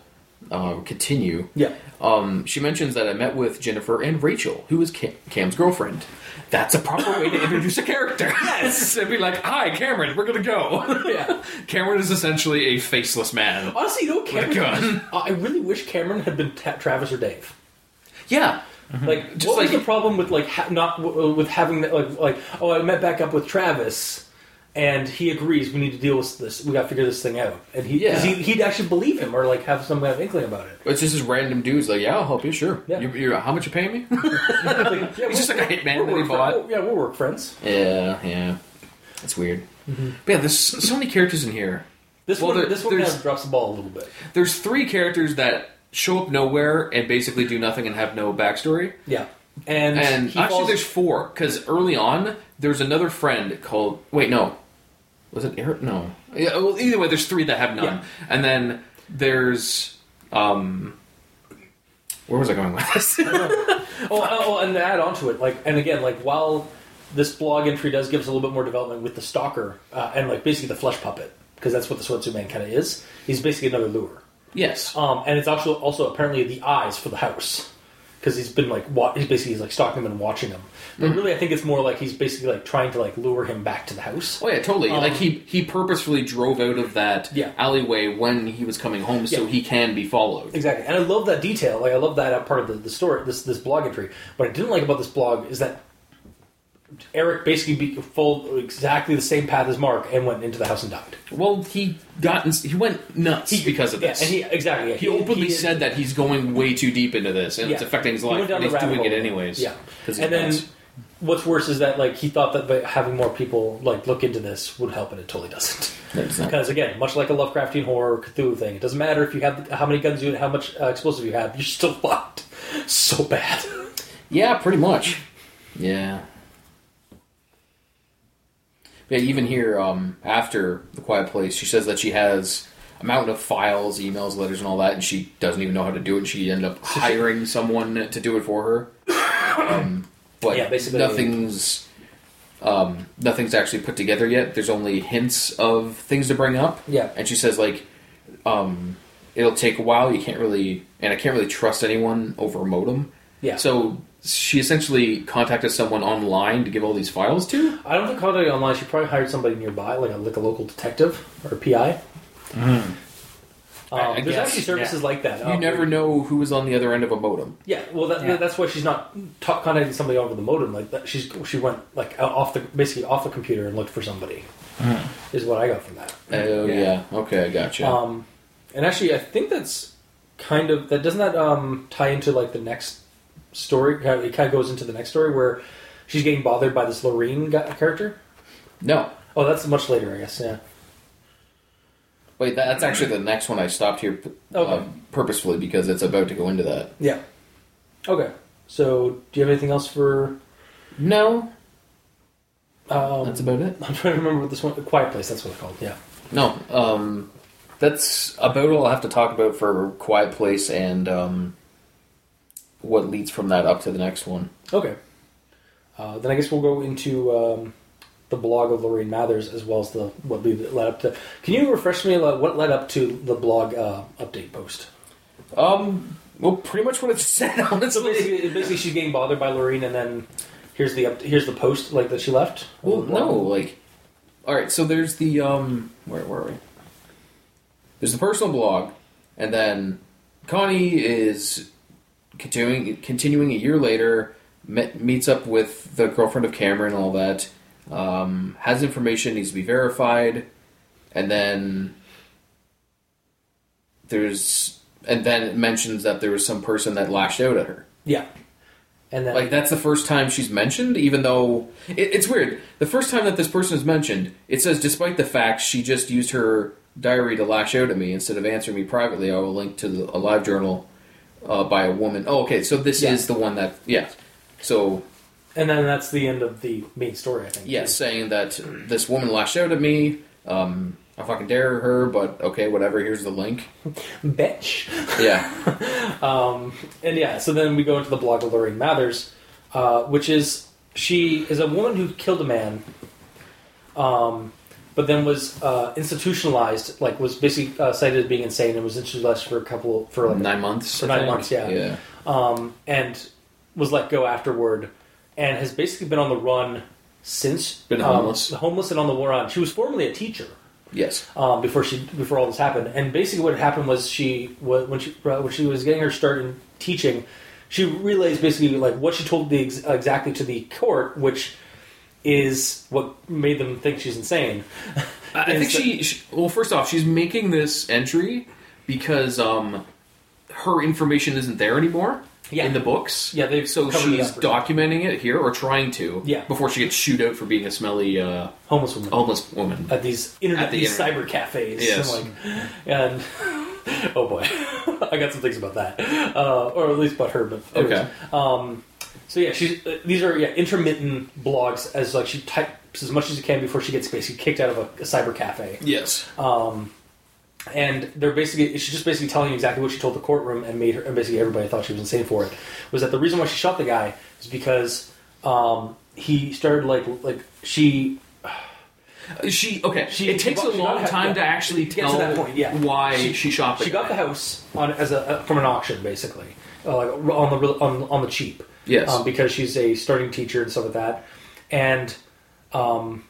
uh, continue, Yeah. um, she mentions that I met with Jennifer and Rachel, who is Cam- Cam's girlfriend. That's a proper way to introduce a character. Yes, it'd be like, "Hi, Cameron, we're gonna go." Yeah. Cameron is essentially a faceless man. Honestly, you know, Cameron. I really wish Cameron had been ta- Travis or Dave. Yeah, Like, Just what was the problem with like ha- not w- with having that, like like oh I met back up with Travis and he agrees we need to deal with this we got to figure this thing out and he, Yeah. he he'd actually believe him or like have some kind of inkling about it. it's just this random dude's like, "Yeah, I'll help you, sure." Yeah. You, you, how much you paying me? Like, yeah, He's just like a hitman that he bought. yeah, we're work friends. yeah, yeah, that's weird. Mm-hmm. But yeah, there's so many characters in here. This Well, one there- this one kind of drops the ball a little bit. There's three characters that show up nowhere and basically do nothing and have no backstory. Yeah, and And actually, falls, there's four because early on there's another friend called. Wait, no, was it Eric? No. Yeah. Well, either way, there's three that have none, Yeah. and then there's um. Where was I going with this? oh, oh, and to add on to it, like, and again, like, while this blog entry does give us a little bit more development with the stalker uh, and like basically the flesh puppet, because that's what the sweatsuit man kind of is. He's basically another lure, yes. um, and it's also also apparently the eyes for the house, because he's been like wa- he's basically he's like stalking him and watching him. But Mm-hmm. really, I think it's more like he's basically like trying to like lure him back to the house. Oh yeah, totally. Um, like he he purposefully drove out of that Yeah. alleyway when he was coming home, so Yeah. he can be followed. Exactly, and I love that detail. Like I love that part of the, the story, this this blog entry. What I didn't like about this blog is that Eric basically be, followed exactly the same path as Mark and went into the house and died. Well, he got ins- he went nuts because of yeah, this. and he exactly yeah, He openly did- said that he's going way too deep into this, and it's affecting his He life. went down But the he's doing it hole. anyways. Yeah, and then nuts. What's worse is that like he thought that by having more people like look into this would help, and it totally doesn't. Because again, much like a Lovecraftian horror Cthulhu thing, it doesn't matter if you have how many guns you and how much uh, explosive you have, you're still fucked. So bad. yeah, pretty much. Yeah. Yeah, even here, um, after the Quiet Place, she says that she has a mountain of files, emails, letters, and all that, and she doesn't even know how to do it. And she ended up hiring someone to do it for her. Um, but Yeah, basically- nothing's um, nothing's actually put together yet. There's only hints of things to bring up. Yeah. and she says like, um, it'll take a while. You can't really, and I can't really trust anyone over a modem. Yeah. So she essentially contacted someone online to give all these files to. I don't think contacting online. She probably hired somebody nearby, like a like a local detective or a PI. Um, I- I there's guess, actually services like that. You Um, never know who is on the other end of a modem. Yeah, well, that, Yeah. that's why she's not ta- contacting somebody over the modem. Like that, she's she went like off the basically off the computer and looked for somebody. Is what I got from that. Oh Yeah. yeah. Okay, I gotcha. Um, and actually, I think that's kind of that doesn't that um, tie into like the next story. It kind of goes into the next story where she's getting bothered by this Lorraine character. no, Oh, that's much later, I guess. Yeah. Wait. That's actually the next one. I stopped here uh, Okay. purposefully because it's about to go into that. Yeah. Okay. So, do you have anything else for? No, Um, that's about it. I'm trying to remember what this one. Quiet Place. That's what it's called. Yeah. No, um, that's about all I have to talk about for Quiet Place and um, what leads from that up to the next one. Okay. Uh, then I guess we'll go into um, the blog of Lorraine Mathers as well as the what led up to. Can you refresh me what led up to the blog uh, update post? Um, well, pretty much what it said, honestly. basically, basically, she's getting bothered by Lorraine, and then here's the up, here's the post like that she left. Well, no, like, all right. So there's the um, where where are we? There's the personal blog, and then Connie is continuing continuing a year later. Met, meets up with the girlfriend of Cameron and all that. Um, has information needs to be verified, and then there's and then it mentions that there was some person that lashed out at her. Yeah. And then Like that's the first time she's mentioned, even though it, it's weird. The first time that this person is mentioned, it says despite the fact she just used her diary to lash out at me instead of answering me privately, I will link to the, a live journal uh, by a woman. Oh, okay, so this Yeah. is the one that yeah. So and then that's the end of the main story, I think. yes, saying that this woman lashed out at me. Um, I fucking dare her, but okay, whatever. Here's the link. Bitch. Yeah, Um, and yeah, so then we go into the blog of Lorraine Mathers, uh, which is she is a woman who killed a man, um, but then was uh, institutionalized, like was basically uh, cited as being insane and was institutionalized for a couple for like nine months. For nine months, yeah. yeah. um, and was let go afterward, and has basically been on the run since Been um, homeless. homeless and on the war run. She was formerly a teacher Yes. um, before she before all this happened. And basically, what happened was she when she uh, when she was getting her start in teaching, she relays basically like what she told the ex- exactly to the court, which is what made them think she's insane. I think that- she, she. Well, first off, she's making this entry because um, her information isn't there anymore Yeah. in the books. Yeah, they've so covered it she's up. documenting it here or trying to. Yeah. Before she gets shooed out for being a smelly uh, Homeless woman homeless woman. at these internet At the these internet. cyber cafes. Yes. And, like, and oh boy, I got some things about that, uh, or at least about her. But anyways. Okay. Um, so yeah, she's uh, these are yeah intermittent blogs as like she types as much as she can before she gets basically kicked out of a, a cyber cafe. Yes. Um, and they're basically she's just basically telling you exactly what she told the courtroom and made her and basically everybody thought she was insane for it. Was that the reason why she shot the guy is because um, he started like like she She okay. She- it takes she a long time yeah. to actually tell to that point, yeah. why She- she, shot the she got the house on as a from an auction basically uh, like on the real- on on the cheap Yes. um, because she's a starting teacher and stuff like that and um,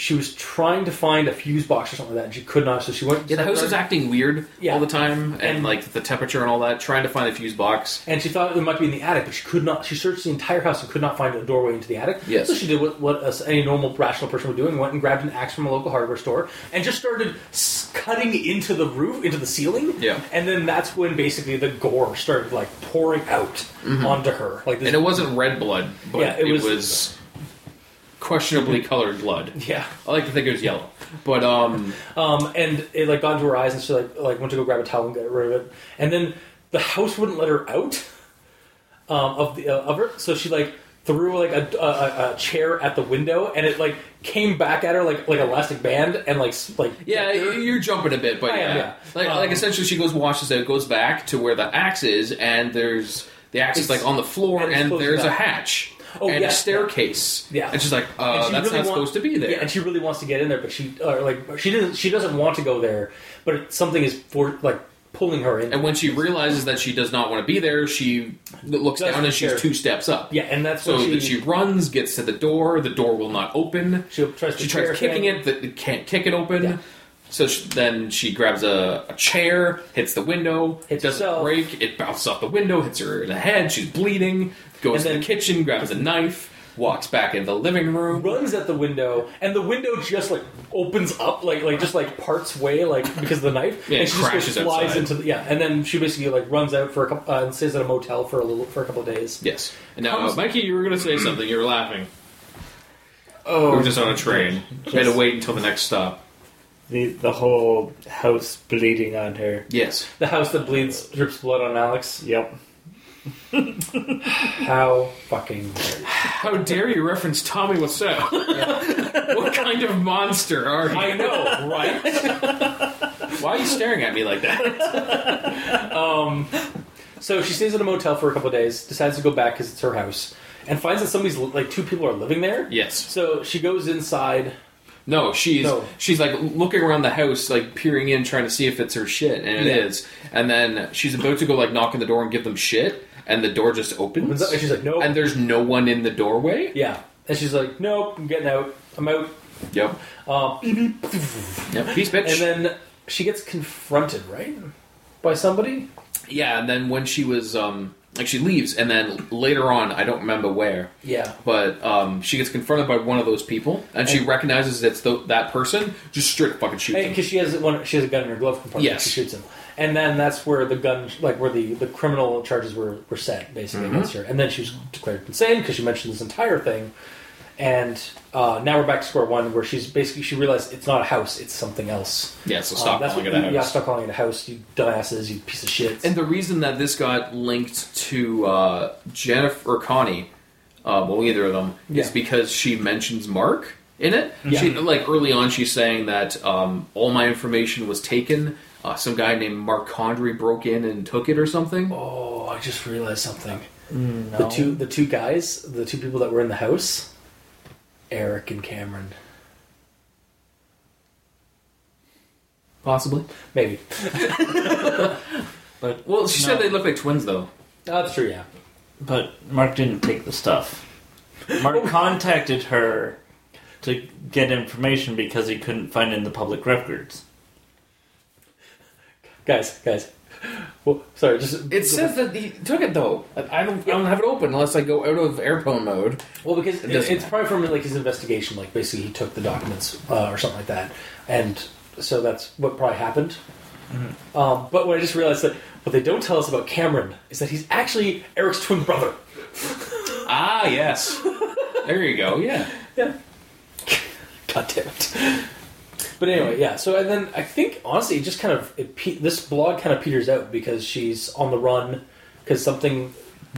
she was trying to find a fuse box or something like that and she could not so she went yeah, the house was acting weird Yeah. all the time, and, And- like the temperature and all that. Trying to find a fuse box. and she thought it might be in the attic but she could not she searched the entire house and could not find a doorway into the attic Yes. so she did what, what any normal rational person would do and went and grabbed an axe from a local hardware store and just started cutting into the roof into the ceiling Yeah. and then that's when basically the gore started like pouring out onto her like this Mm-hmm. And it wasn't red blood, but Yeah, it it, was- was, questionably colored blood. yeah I like to think it was yellow, but um, Um, and it like got into her eyes, and she like like went to go grab a towel and get rid of it. And then the house wouldn't let her out um, of the uh, of her, so she like threw like a, a, a chair at the window, and it like came back at her like like elastic band, and like like yeah, you're jumping a bit, but I yeah, am, yeah. like Um, like essentially she goes washes out, goes back to where the axe is, and there's the axe is like on the floor, and and there's a hatch. Oh, and yeah, a staircase. Yeah. and she's like, uh, she "That's really not want- supposed to be there." Yeah, and she really wants to get in there, but she or like she doesn't she doesn't want to go there, but it, something is for like pulling her in. And when she realizes that she does not want to be there, she looks down and she's two steps up. yeah, and that's So when that she she runs, gets to the door. The door will not open. she tries to She tries kicking thing. it, that it can't kick it open. Yeah. So she, then she grabs a, a chair, hits the window, Hits doesn't herself. break. It bounces off the window, hits her in the head. She's bleeding. Goes And to the kitchen, grabs a knife, walks back into the living room. runs at the window, and the window just like opens up, like like just like parts way, like because of the knife, Yeah, and she just goes, flies outside. into the yeah, and then she basically like runs out for a couple uh, and stays at a motel for a little for a couple of days. Yes. And now, Comes- uh, Mikey, you were going to say something. You were laughing. Oh, We were just on a train. We had to wait until the next stop. the the whole house bleeding on her. Yes. The house that bleeds drips blood on Alex. Yep. How fucking dare How dare you reference Tommy Wiseau? what kind of monster are you? I know, right? Why are you staring at me like that? Um, so she stays at a motel for a couple of days, decides to go back because it's her house, and finds that somebody's like two people are living there. Yes. So she goes inside. No, she's No. she's like looking around the house, like peering in, trying to see if it's her shit, and it Yeah. is. And then she's about to go like knock on the door and give them shit, and the door just opens, Opens up, and she's like, "Nope." and there's no one in the doorway. Yeah, and she's like, "Nope, I'm getting out. I'm out." Yep. Um, Yep. Peace, bitch. and then she gets confronted, right? by somebody. Yeah, and then when she was um like she leaves, and then later on, I don't remember where, Yeah. but um she gets confronted by one of those people, and she recognizes it's the, that person, just straight fucking shoots him. Because she has one, she has a gun in her glove compartment. Yes. She shoots him, and then that's where the gun, like where the, the criminal charges were, were set basically Mm-hmm. against her. And then she was declared insane because she mentioned this entire thing. And uh, now we're back to square one, where she's basically she realized it's not a house, it's something else. Yeah, so Um, stop that's calling what, it a house. Yeah, stop calling it a house, you dumbasses, you piece of shit. And the reason that this got linked to uh, Jennifer or Connie, uh, well, either of them, Yeah. is because she mentions Mark in it. Yeah. She, like early on, she's saying that um, all my information was taken. Uh, some guy named Mark Condry broke in and took it or something. oh, I just realized something. No. The two the two guys, the two people that were in the house, Eric and Cameron. Possibly. Maybe. But Well, she no. said they look like twins, though. That's true, yeah. But Mark didn't take the stuff. Mark contacted her to get information because he couldn't find it in the public records. Guys, guys. Well, sorry, just It says that he took it though. I don't. I don't have it open unless I go out of airplane mode. Well, because It it doesn't it's probably from like his investigation. Like basically, he took the documents uh, or something like that, and so that's what probably happened. Um, but what I just realized that what they don't tell us about Cameron is that he's actually Eric's twin brother. Ah, yes. there you go. Yeah. Yeah. God damn it. But anyway, yeah. So and then I think honestly, it just kind of it, pe- this blog kind of peters out because she's on the run because something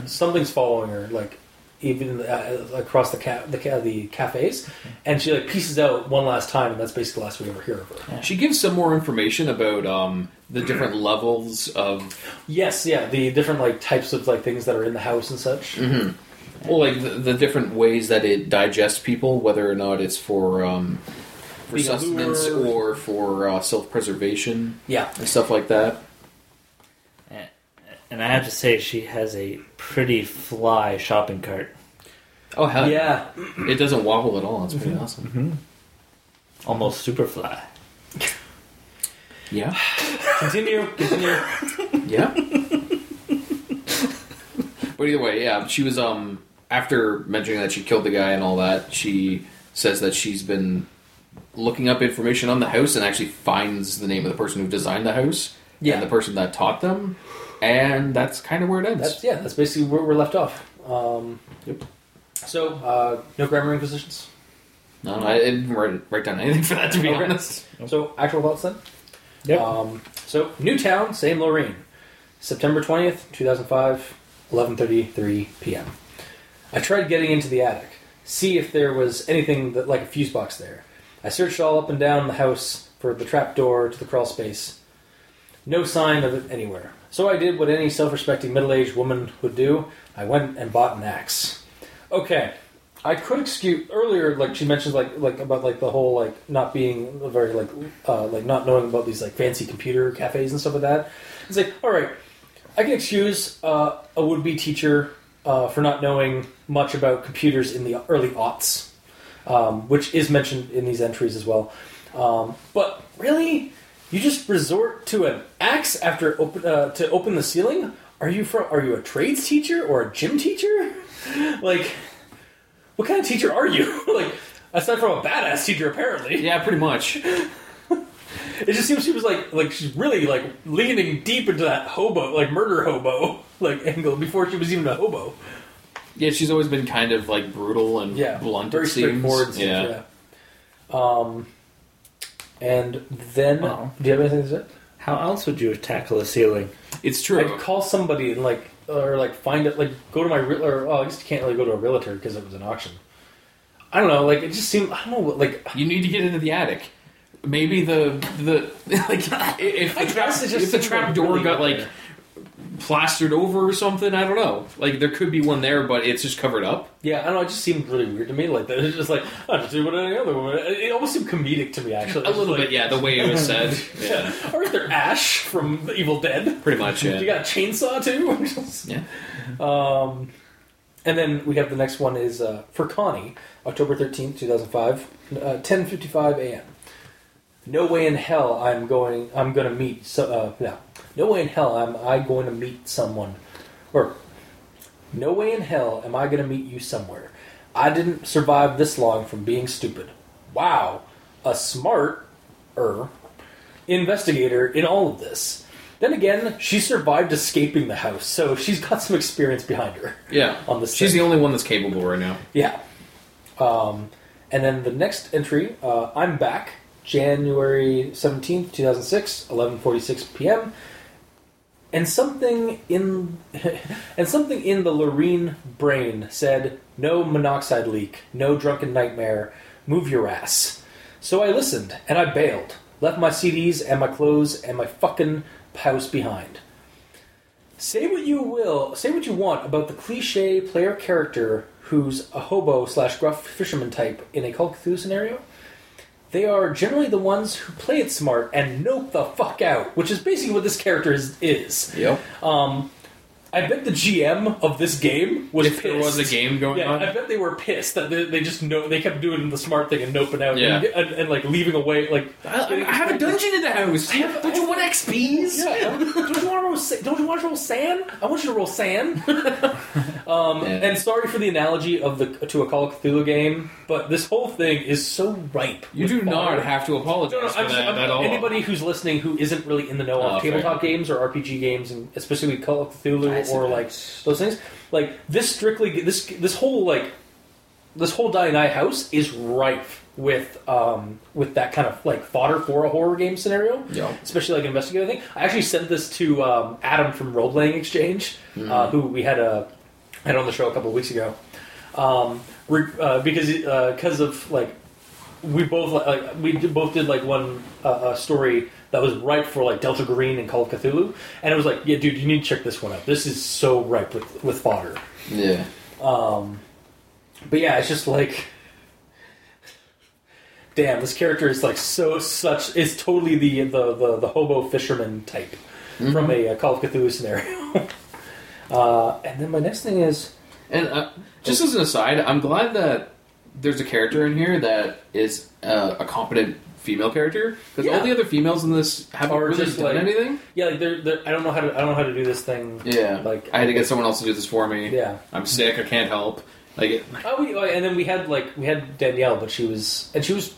something's following her, like even uh, across the ca- the ca- the cafes, and she like pieces out one last time, and that's basically the last we ever hear of her. She gives some more information about um, the different levels of, Yes, yeah, the different like types of like things that are in the house and such. well, like the, the different ways that it digests people, whether or not it's for um, for Being sustenance lure. or for uh, self preservation Yeah, and stuff like that. And I have to say, she has a pretty fly shopping cart. Oh hell yeah. It doesn't wobble at all. It's pretty awesome. Almost super fly. Yeah. Continue, continue. Yeah. but either way, yeah, she was um after mentioning that she killed the guy and all that, she says that she's been looking up information on the house and actually finds the name of the person who designed the house Yeah. and the person that taught them, and that's kind of where it ends. That's yeah. That's basically where we're left off. Um, Yep. So, uh, no grammar inquisitions. no, I didn't write, write down anything for that to be Okay. honest. So, actual thoughts then? Yep. Um, so, Newtown, St. Lorraine, September 20th, 2005, 11.33 p.m. I tried getting into the attic, see if there was anything that, like a fuse box there. I searched all up and down the house for the trap door to the crawl space. No sign of it anywhere. So I did what any self-respecting middle-aged woman would do. I went and bought an axe. Okay, I could excuse earlier, like she mentioned, like like about like the whole like not being very like uh, like not knowing about these like fancy computer cafes and stuff like that. It's like, all right, I can excuse uh, a would-be teacher uh, for not knowing much about computers in the early aughts, um, which is mentioned in these entries as well. Um, but really, you just resort to an axe after open, uh, to open the ceiling? Are you from? Are you a trades teacher or a gym teacher? like, what kind of teacher are you? like, aside from a badass teacher, apparently. Yeah, pretty much. It just seems she was like, like she's really like leaning deep into that hobo, like murder hobo, like angle before she was even a hobo. Yeah, she's always been kind of like brutal and Yeah, blunt. very it seems. straightforward. and Yeah. yeah. Um, and then, Wow. do you have anything to say? How else would you tackle a ceiling? it's true. I'd call somebody and like, or like find it, like go to my, re- or oh, I guess you can't really go to a realtor because it was an auction. I don't know, like it just seemed, I don't know, like You need to get into the attic. Maybe the the like if I the guess trap, just if the trap door really got weird. like plastered over or something, I don't know. Like there could be one there, but it's just covered up. Yeah, I don't know. It just seemed really weird to me. Like that, it's just like I just do what any other woman. It almost seemed comedic to me, actually. A little bit, yeah. The way it was said, yeah, Or is there Ash from The Evil Dead? pretty much. Yeah. You got a chainsaw too. yeah. um, and then we have the next one is uh, for Connie, October thirteenth, two thousand five, uh, ten fifty five a.m. No way in hell I'm going. I'm going to meet. So, uh, no, no way in hell am I going to meet someone, or no way in hell am I going to meet you somewhere. I didn't survive this long from being stupid. Wow, a smart er investigator in all of this. Then again, she survived escaping the house, so she's got some experience behind her. Yeah. On this She's thing. the only one that's capable right now. Yeah. Um, and then the next entry, uh, I'm back, January 17th, 2006, 11:46 p.m. And something in and something in the Loreen brain said, "No monoxide leak, no drunken nightmare, move your ass." So I listened and I bailed, left my CDs and my clothes and my fucking house behind. Say what you will, say what you want about the cliche player character who's a hobo slash gruff fisherman type in a Call Cthulhu scenario. They are generally the ones who play it smart and nope the fuck out, which is basically what this character is. is. Yep. Um, I bet the GM of this game was If there was a game going Yeah, on. I bet they were pissed that they, they just know they kept doing the smart thing and noping out Yeah. and, and, and, like leaving away like. I, I have a dungeon in the house. Don't you want XPs? Yeah, don't you want to roll? Don't you want to roll SAN? I want you to roll SAN. um, Yeah. And sorry for the analogy of the to a Call of Cthulhu game, but this whole thing is so ripe. You do not fodder. have to apologize No, no, for I'm that I'm- at all. Anybody who's listening who isn't really in the know Oh, of fair. tabletop games or RPG games, and especially Call of I See or that. like those things, like this strictly this this whole like this whole Dionaea house is rife with um, with that kind of like fodder for a horror game scenario Yeah. especially like an investigative thing. I actually sent this to um, Adam from Role Playing Exchange, Hmm. uh, who we had a had on the show a couple of weeks ago, um, re- uh, because because of like we both like we both did like one uh, uh, story that was ripe for like Delta Green and Call of Cthulhu, and it was like, yeah, dude, you need to check this one out. This is so ripe with with fodder. Yeah. Um, but yeah, it's just like, damn, this character is like so such. It's totally the the the, the hobo fisherman type from a, uh Call of Cthulhu scenario. uh, and then my next thing is, And uh, just as an aside, I'm glad that there's a character in here that is uh, a competent female character because Yeah. all the other females in this haven't Are really done like- anything. yeah, like they're, they're, I don't know how to I don't know how to do this thing. Yeah, Like- I had to get someone else to do this for me. Yeah. I'm sick. I can't help. Like, Oh, we, oh, and then we had like we had Danielle, but she was and she was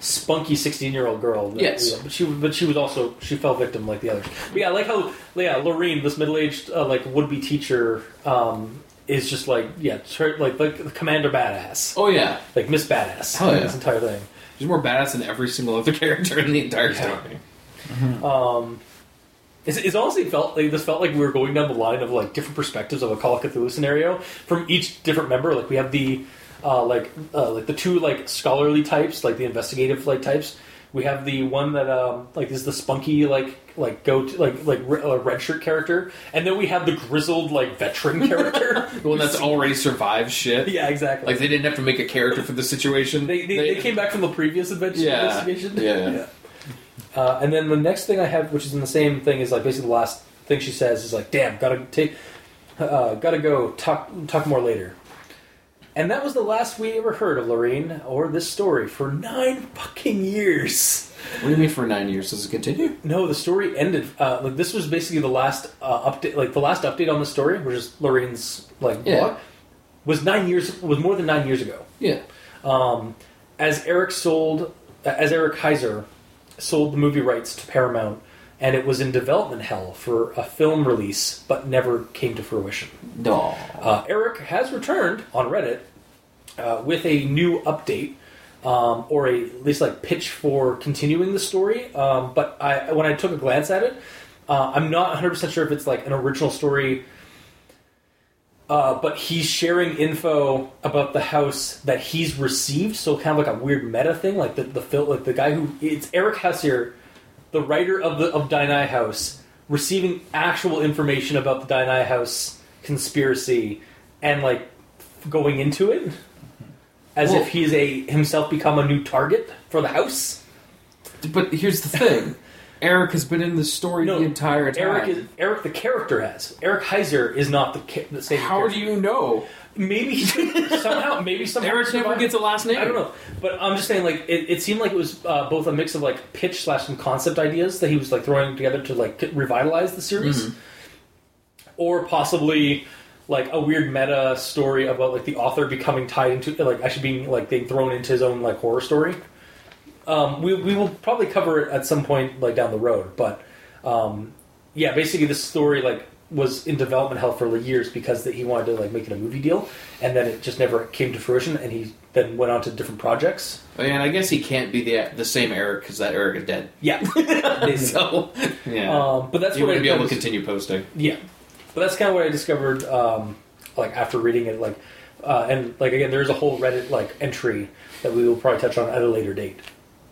spunky sixteen year old girl. Yes. but she but she was also she fell victim like the others. But yeah, I like how yeah, Loreen, this middle aged uh, like would be teacher, um, is just like yeah, like like the Commander Badass, oh yeah, like Miss Badass. Oh, yeah. this entire thing. She's more badass than every single other character in the entire Yeah. story. Um, it's, it's honestly felt like this felt like we were going down the line of like different perspectives of a Call of Cthulhu scenario from each different member. Like we have the uh, like uh, like the two like scholarly types, like the investigative like types. We have the one that um, like is the spunky like like go to, like like re- uh, red shirt character, and then we have the grizzled like veteran character. The one that's already survived shit. yeah, exactly. Like they didn't have to make a character for the situation. They, they, they came back from the previous adventure Yeah. investigation. Yeah. Uh, and then the next thing I have, which is in the same thing, is like basically the last thing she says is like, "Damn, gotta take, uh, gotta go. Talk, talk more later." And that was the last we ever heard of Lorraine or this story for nine fucking years. What do you mean for nine years? Does it continue? No, the story ended. Uh, like this was basically the last uh, update, like the last update on the story, which is Lorraine's like Yeah. blog, was nine years. Was more than nine years ago. Yeah. Um, as Eric sold, as Eric Heisserer sold the movie rights to Paramount, and it was in development hell for a film release, but never came to fruition. No. Uh, Eric has returned on Reddit uh, with a new update, um, or a at least like pitch for continuing the story. Um, but I, when I took a glance at it, uh, I'm not 100 percent sure if it's like an original story. Uh, but he's sharing info about the house that he's received, so kind of like a weird meta thing, like the the fil- like the guy who it's Eric Heisserer, the writer of the of Dionaea House, receiving actual information about the Dionaea House conspiracy and like going into it as if he's a himself become a new target for the house. But here's the thing. Eric has been in the story No, the entire time. Eric is Eric the character has Eric Heisserer is not the ca- the same. How character. do you know? Maybe somehow maybe somehow Eric never gets a last name. I don't know, but I'm just saying, like, it, it seemed like it was uh, both a mix of like pitch slash some concept ideas that he was like throwing together to like revitalize the series, Mm-hmm. or possibly like a weird meta story about like the author becoming tied into like actually being like being thrown into his own like horror story. Um, we we will probably cover it at some point like down the road, but um, yeah, basically this story like was in development hell for years because that he wanted to like make it a movie deal, and then it just never came to fruition, and he then went on to different projects. And I guess he can't be the the same Eric because that Eric is dead. Yeah, So yeah, um, but that's you I wouldn't be able to kind of- continue posting. Yeah, but that's kind of what I discovered, um, like after reading it, like, uh, and like again, there's a whole Reddit like entry that we will probably touch on at a later date.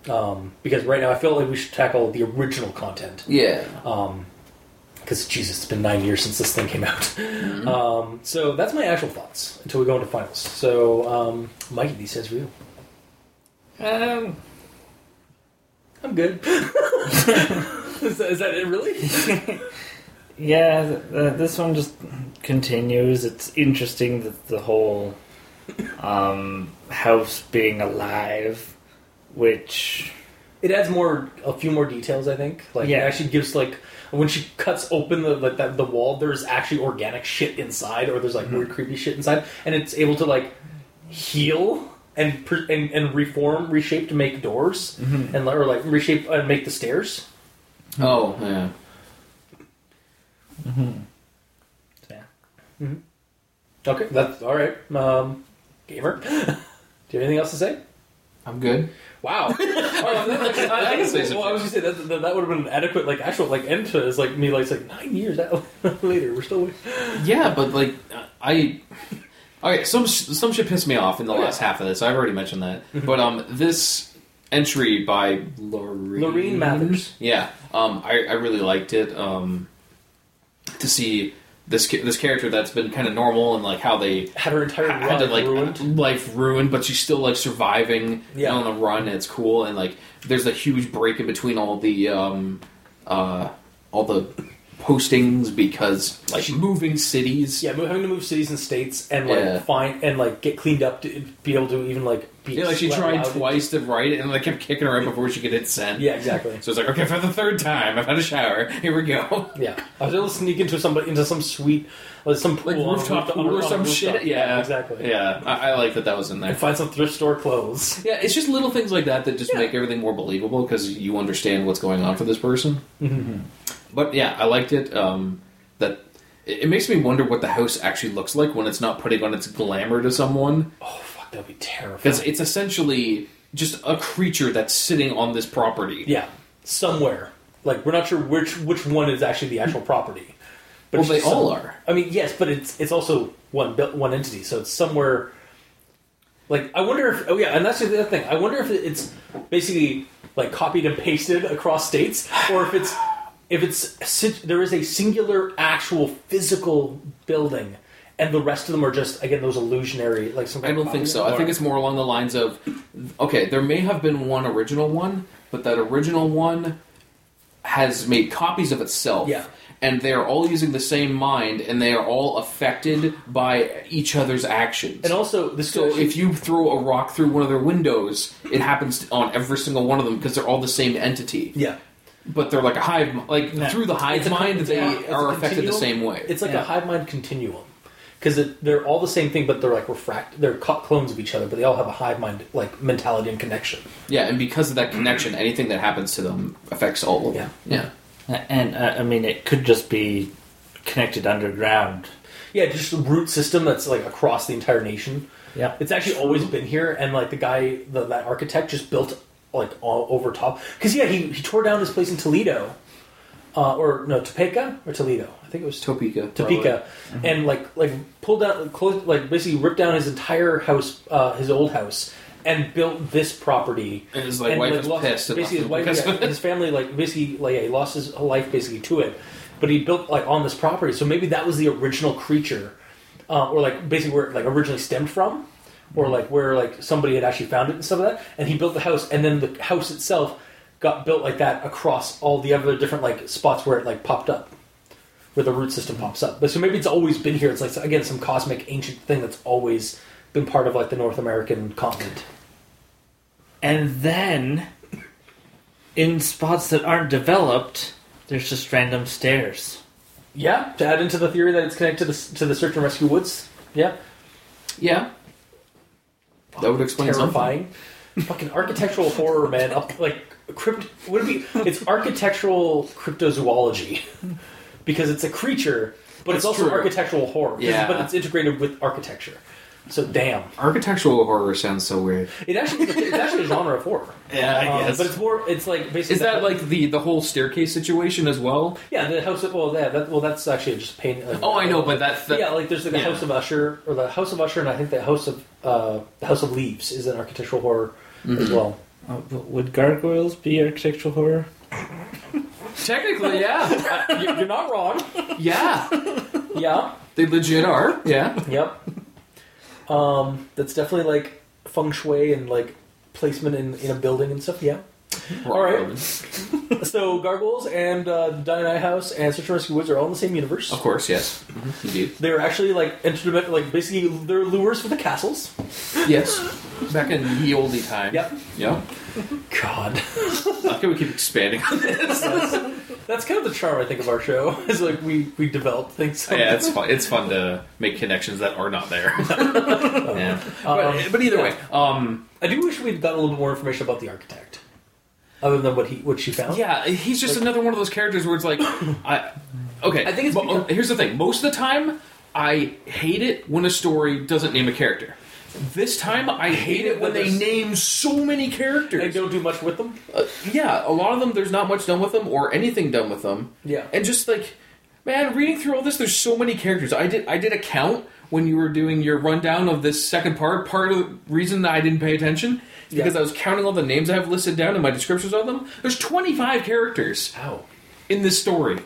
Um, because right now I feel like we should tackle the original content. Yeah. Because Jesus, it's been nine years since this thing came out. Um, so that's my actual thoughts until we go into finals. So, um, Mikey, these says for you. Um, I'm good. is, that, is that it? Really? yeah, th- th- this one just continues. It's interesting that the whole um, house being alive, which It adds more, a few more details. I think. Like, it Yeah. actually gives like when she cuts open the like that the wall, there's actually organic shit inside, or there's like weird creepy shit inside, and it's able to like heal and and, and reform, reshape to make doors, and or like reshape and make the stairs. Oh yeah. mm-hmm. Yeah. Mhm. Okay, that's all right. Um, gamer, do you have anything else to say? I'm good. Wow. I, I, can well, I was gonna say that, that, that would have been an adequate like actual like end to it. It's like me like it's like nine years out later we're still Yeah, but like I. Okay, some some shit pissed me off in the Oh, yeah. last half of this. I've already mentioned that, but um, this entry by Loreen, Loreen Mathers. Yeah, um, I, I really liked it. Um, to see this this character that's been kind of normal and like how they had her entire had run to like ruined. life ruined, but she's still like surviving Yeah. on the run. And it's cool, and like there's a huge break in between all the um, uh, all the postings because like moving cities. Yeah, mo- having to move cities and states and like Yeah. find and like get cleaned up to be able to even like be Yeah, like she let tried loud. twice to write it, and they kept kicking her right before she could hit send. Yeah, exactly. So it's like, okay, for the third time, I've had a shower. Here we go. Yeah, I was able to sneak into somebody into some sweet, like some pool, Like on a rooftop roof- pool on or a some rooftop. shit. Yeah, exactly. Yeah, I, I like that that was in there. And find some thrift store clothes. Yeah, it's just little things like that that just Yeah. make everything more believable because you understand what's going on for this person. Mm-hmm. Mm-hmm. But yeah, I liked it. Um, that it, it makes me wonder what the house actually looks like when it's not putting on its glamour to someone. Oh fuck, that'd be terrifying. Because it's essentially just a creature that's sitting on this property. Yeah, somewhere. Like we're not sure which which one is actually the actual property. Well, they all some- are. I mean, yes, but it's it's also one built one entity, so it's somewhere. Like I wonder if oh yeah, and that's the other thing. I wonder if it's basically like copied and pasted across states, or if it's if it's there is a singular actual physical building, and the rest of them are just again those illusionary like some. I don't think so. I think it's more along the lines of okay, there may have been one original one, but that original one has made copies of itself. Yeah. And they are all using the same mind, and they are all affected by each other's actions. and also this so if you throw a rock through one of their windows, it happens on every single one of them because they're all the same entity. yeah. But they're like a hive, like Yeah. through the hive It's a- mind, it's they a- it's a are affected the same way. It's like Yeah. a hive mind continuum because they're all the same thing, but they're like refract. They're clones of each other, but they all have a hive mind like mentality and connection. yeah, and because of that connection, anything that happens to them affects all of them. Yeah. And uh, I mean, it could just be connected underground. Yeah, just a root system that's like across the entire nation. Yeah. It's actually always been here, and like the guy, the, that architect, just built like all over top. Because yeah, he he tore down this place in Toledo, uh, or no Topeka or Toledo. I think it was Topeka. Topeka, and like like pulled out close, like basically ripped down his entire house, uh, his old house, and built this property. And his like, wife is lost- pissed. and Basically, his wife, yeah, his family, like basically, like yeah, he lost his life basically to it. But he built like on this property, so maybe that was the original creature, uh, or like basically where it like originally stemmed from, or like where like somebody had actually found it and stuff like that. And he built the house, and then the house itself got built like that across all the other different like spots where it like popped up. where the root system pops up. But so maybe it's always been here. It's like again some cosmic ancient thing that's always been part of like the North American continent. And then, in spots that aren't developed, there's just random stairs. Yeah, to add into the theory that it's connected to the, to the search and rescue woods. Yeah, Yeah. That would explain something. terrifying. Fucking architectural horror, man. Up like crypt. Would it be? It's architectural cryptozoology because it's a creature, but it's also true. architectural horror. Yeah. but it's integrated with architecture. So damn, Architectural horror sounds so weird. it actually it's actually a genre of horror. Yeah, I Um, guess. but it's more. It's like basically. Is that like the the whole staircase situation as well? yeah the house of well yeah that, well that's actually just pain. Like, Oh, I know, but that's the, yeah, like there's like the yeah. House of Usher or the House of Usher, and I think the House of uh, the House of Leaves is an architectural horror Mm-hmm. as well. Uh, would gargoyles be architectural horror? technically, yeah, Uh, you're not wrong. yeah, Yeah. they legit are. Yeah, Yep. Um, that's definitely like feng shui and like placement in, in a building and stuff. Yeah. All right. So gargoyles and uh, Dionaea House and Search and Rescue Woods are all in the same universe. Of course, yes, Mhm, indeed. They're actually like interdimensional, like basically they're lures for the castles. Yes, back in the oldie time. Yep. Yeah. God, How can we keep expanding on this? that's kind of the charm I think of our show. Is like we we develop things. yeah, it's fun. It's fun to make connections that are not there. yeah. But, Um, but either yeah. way, um, I do wish we'd gotten a little bit more information about the architect, other than what he what she found. yeah, he's just another one of those characters where it's like, I okay. I think it's but, because- uh, here's the thing. Most of the time, I hate it when a story doesn't name a character. This time, I hate it when they there's- name so many characters. They don't do much with them. Uh, yeah, a lot of them, there's not much done with them or anything done with them. Yeah. and just like, man, reading through all this, there's so many characters. I did, I did a count when you were doing your rundown of this second part. Part of the reason that I didn't pay attention is Yeah. because I was counting all the names I have listed down in my descriptions of them. There's 25 characters Ow. in this story.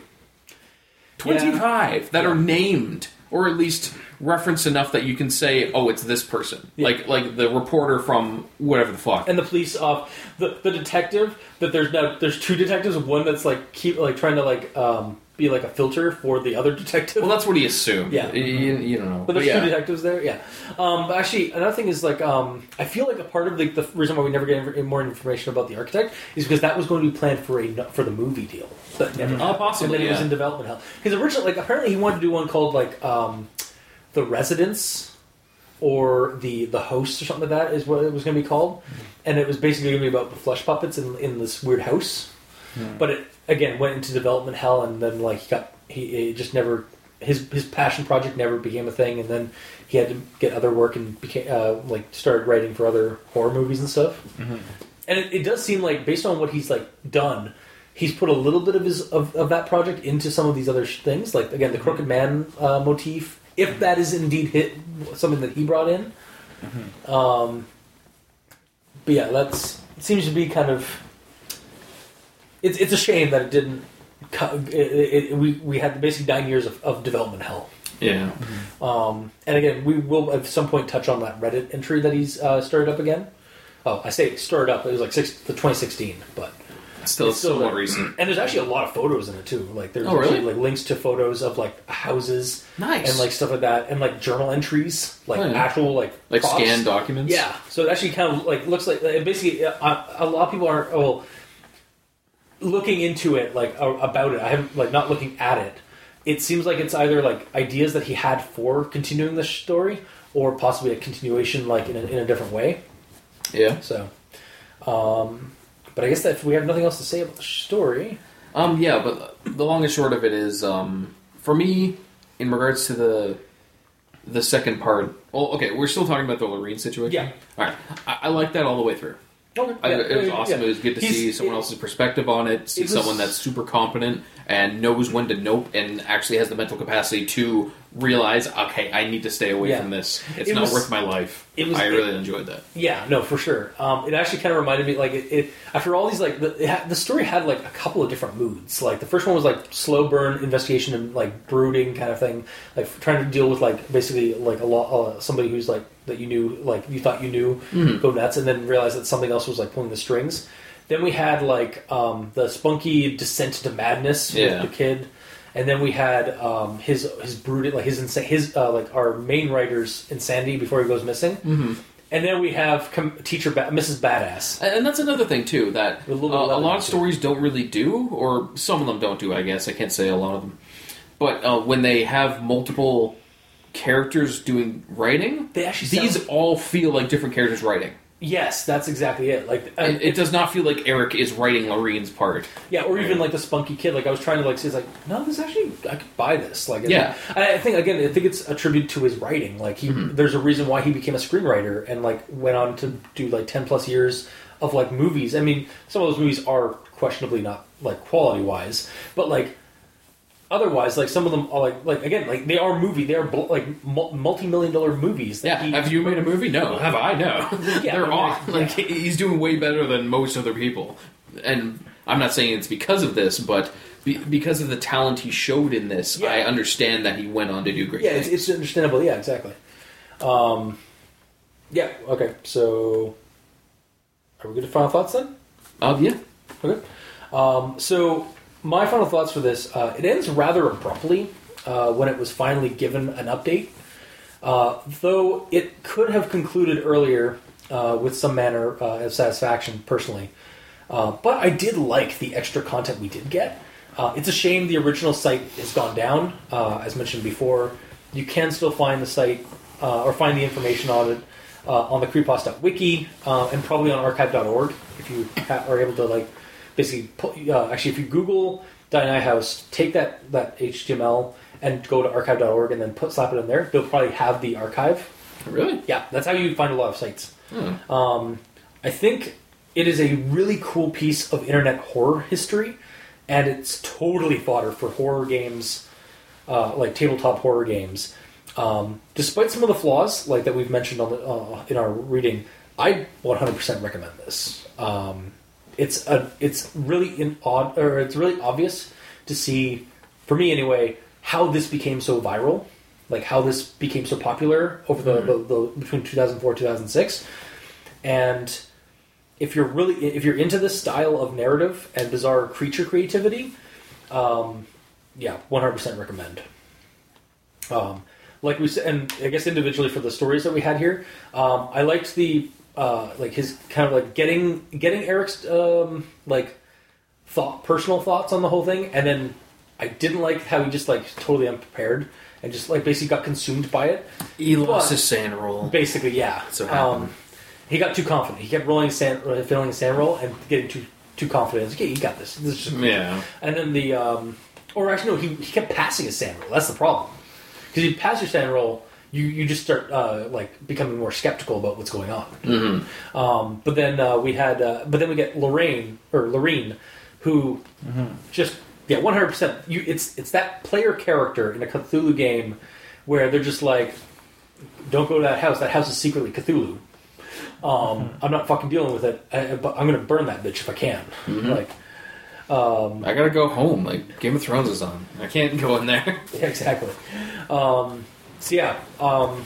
25 that are named or at least referenced enough that you can say, "Oh, it's this person." Yeah. Like like the reporter from whatever the fuck. and the police off the the detective that there's now there's two detectives one that's like keep like trying to like um be like a filter for the other detective Well, that's what he assumed. Yeah. you, you don't know. but there's yeah. two detectives there yeah um but actually another thing is like um i feel like a part of the, the reason why we never get any more information about the architect is because that was going to be planned for a for the movie deal but never Oh, possibly, and then it was in development hell because originally like apparently he wanted to do one called like um the residence or the the host or something like that is what it was going to be called, and it was basically going to be about the flesh puppets in in this weird house. But it again went into development hell, and then like he got he it just never his his passion project never became a thing, and then he had to get other work and became uh, like started writing for other horror movies and stuff. And it, it does seem like based on what he's like done. He's put a little bit of his of, of that project into some of these other sh- things, like again the Crooked Man uh, motif, if that is indeed hit something that he brought in. Um, but yeah, that's it seems to be kind of. It's it's a shame that it didn't. It, it, it, we we had basically nine years of, of development hell. Yeah. Um, and again, we will at some point touch on that Reddit entry that he's uh, started up again. Oh, I say started up. It was like six, the 2016, but Still, It's still more recent. and there's actually a lot of photos in it too. Like there's Oh, really? like links to photos of like houses Nice. and like stuff like that, and like journal entries, like Oh, yeah. actual like Like props. scanned documents. Yeah, so it actually kind of like looks like it basically uh, a lot of people aren't well looking into it like a- about it. I haven't like not looking at it. It seems like it's either like ideas that he had for continuing the story, or possibly a continuation like in a, in a different way. Yeah. So, um, but I guess that if we have nothing else to say about the story, Um. Yeah. But the long and short of it is, um, for me, in regards to the the second part. Well, okay, we're still talking about the Lorraine situation. Yeah. All right. I, I like that all the way through. Okay, I, it was awesome. yeah. It was good to He's- see someone it- else's perspective on it. See it was- someone that's super competent and knows when to nope, and actually has the mental capacity to realize, okay, I need to stay away Yeah. from this. It's It not was- worth my life. it was- I it- really enjoyed that. Yeah, no, for sure. Um, it actually kind of reminded me, like, it, it after all these, like, the, it had, the story had like a couple of different moods. Like, the first one was like slow burn investigation and like brooding kind of thing, like trying to deal with like basically like a lot uh, somebody who's like that you knew, like you thought you knew, Mm-hmm. go nuts, and then realize that something else was like pulling the strings. Then we had like um, the spunky descent to madness Yeah. with the kid. And then we had um, his his brooded like his insa- his uh, like our main writer's insanity before he goes missing, mm-hmm. and then we have com- teacher ba- Mrs. Badass. And and that's another thing too that A uh, little bit of a lot of too. stories don't really do, or some of them don't do. I guess I can't say a lot of them, but uh, when they have multiple characters doing writing, They actually these sound- all feel like different characters writing. Yes, that's exactly it. Like uh, It, it does not feel like Eric is writing Lorraine's part. Yeah, or even like the spunky kid. Like I was trying to like say, it's like, no, this actually I could buy this. Like, Yeah. I think again, I think it's a tribute to his writing. Like he, there's a reason why he became a screenwriter and like went on to do like ten plus years of like movies. I mean, some of those movies are questionably not like quality wise, but like otherwise, like some of them are like like again, like they are movie. They are bl- like multi million dollar movies. that Yeah, he- have you made a movie? No. Have I? No. Yeah, They're I mean, off. yeah. Like he's doing way better than most other people, and I'm not saying it's because of this, but be, because of the talent he showed in this, Yeah. I understand that he went on to do great Yeah, it's, it's understandable. Yeah, exactly. Um, yeah. Okay. So, are we good to final thoughts then? Um, yeah. Okay. Um, so, my final thoughts for this: uh, it ends rather abruptly uh, when it was finally given an update. Uh, though it could have concluded earlier uh, with some manner uh, of satisfaction, personally. Uh, but I did like the extra content we did get. It's a shame the original site has gone down. As mentioned before, you can still find the site or find the information on it on the creepos.wiki and probably on archive.org if you ha- are able to like basically put, uh, actually if you Google Dionaea House, take that that HTML and go to archive.org and then put slap it in there. They'll probably have the archive. Really? Yeah, that's how you find a lot of sites. Hmm. Um, I think it is a really cool piece of internet horror history, and it's totally fodder for horror games, uh, like tabletop horror games. Um, despite some of the flaws, like that we've mentioned on the, uh, in our reading, I 100% recommend this. Um, it's a, it's really in odd, or it's really obvious to see, for me anyway, how this became so viral, like how this became so popular over the, the, the between 2004 2006, and if you're really if you're into this style of narrative and bizarre creature creativity, um, yeah, 100% recommend. Um, like we said, and I guess individually for the stories that we had here, um, I liked the uh, like his kind of like getting getting Eric's um, like thought personal thoughts on the whole thing, and then I didn't like how he just like totally unprepared and just like basically got consumed by it. He lost his SAN roll. Basically, yeah. So um, he got too confident. He kept rolling SAN, uh, filling SAN roll and getting too too confident. Like, okay, you got this. This is just Yeah. and then the, um, or actually, no, he, he kept passing his SAN roll. That's the problem. Because you pass your SAN roll, you, you just start uh, like becoming more skeptical about what's going on. Mm-hmm. Um, but then uh, we had, uh, but then we get Lorraine or Lorraine, who just yeah, one hundred percent. You it's it's that player character in a Cthulhu game where they're just like, don't go to that house. That house is secretly Cthulhu. Um, I'm not fucking dealing with it. I, but I'm gonna burn that bitch if I can. Like. Um, I gotta go home. Like Game of Thrones is on. I can't go in there. Yeah, exactly. Um, so yeah, um,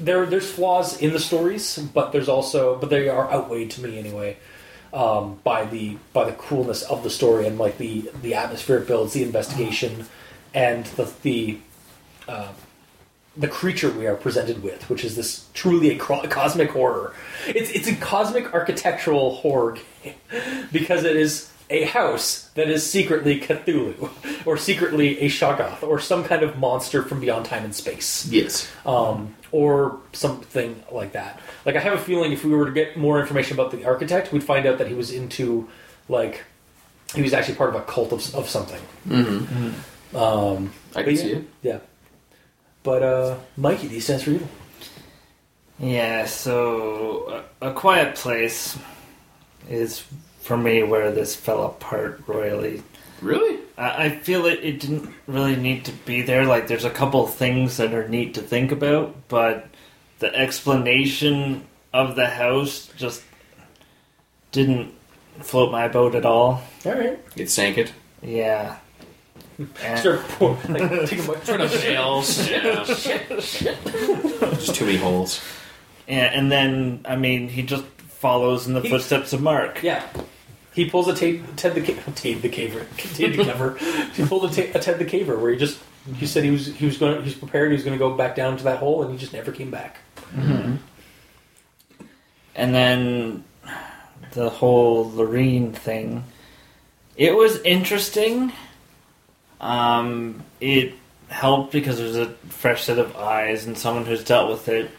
there there's flaws in the stories, but there's also but they are outweighed to me anyway um, by the by the coolness of the story and like the the atmosphere it builds, the investigation, and the the uh, the creature we are presented with, which is this truly a cosmic horror. It's it's a cosmic architectural horror game because it is a house that is secretly Cthulhu, or secretly a Shoggoth, or some kind of monster from beyond time and space, Yes. um, or something like that. Like I have a feeling if we were to get more information about the architect, we'd find out that he was into like he was actually part of a cult of, of something. Mm-hmm. Um, I can yeah, see it. Yeah. But uh, Mikey, D stands for evil. Yeah, so a, a quiet place is for me where this fell apart royally. Really? I, I feel it, it didn't really need to be there. Like, there's a couple things that are neat to think about, but the explanation of the house just didn't float my boat at all. All right. It sank it. Yeah. And- Start pour, like, take a bunch Turn up yeah. Just too many holes. Yeah, and then I mean, he just follows in the He- footsteps of Mark. Yeah. He pulls a tape, Ted the Ca- Ted the Caver, Ted the Caver. he pulled a, ta- a Ted the Caver where he just he said he was he was going he was prepared he was going to go back down to that hole and he just never came back. And then the whole Lorene thing. It was interesting. Um, it helped because there's a fresh set of eyes and someone who's dealt with it.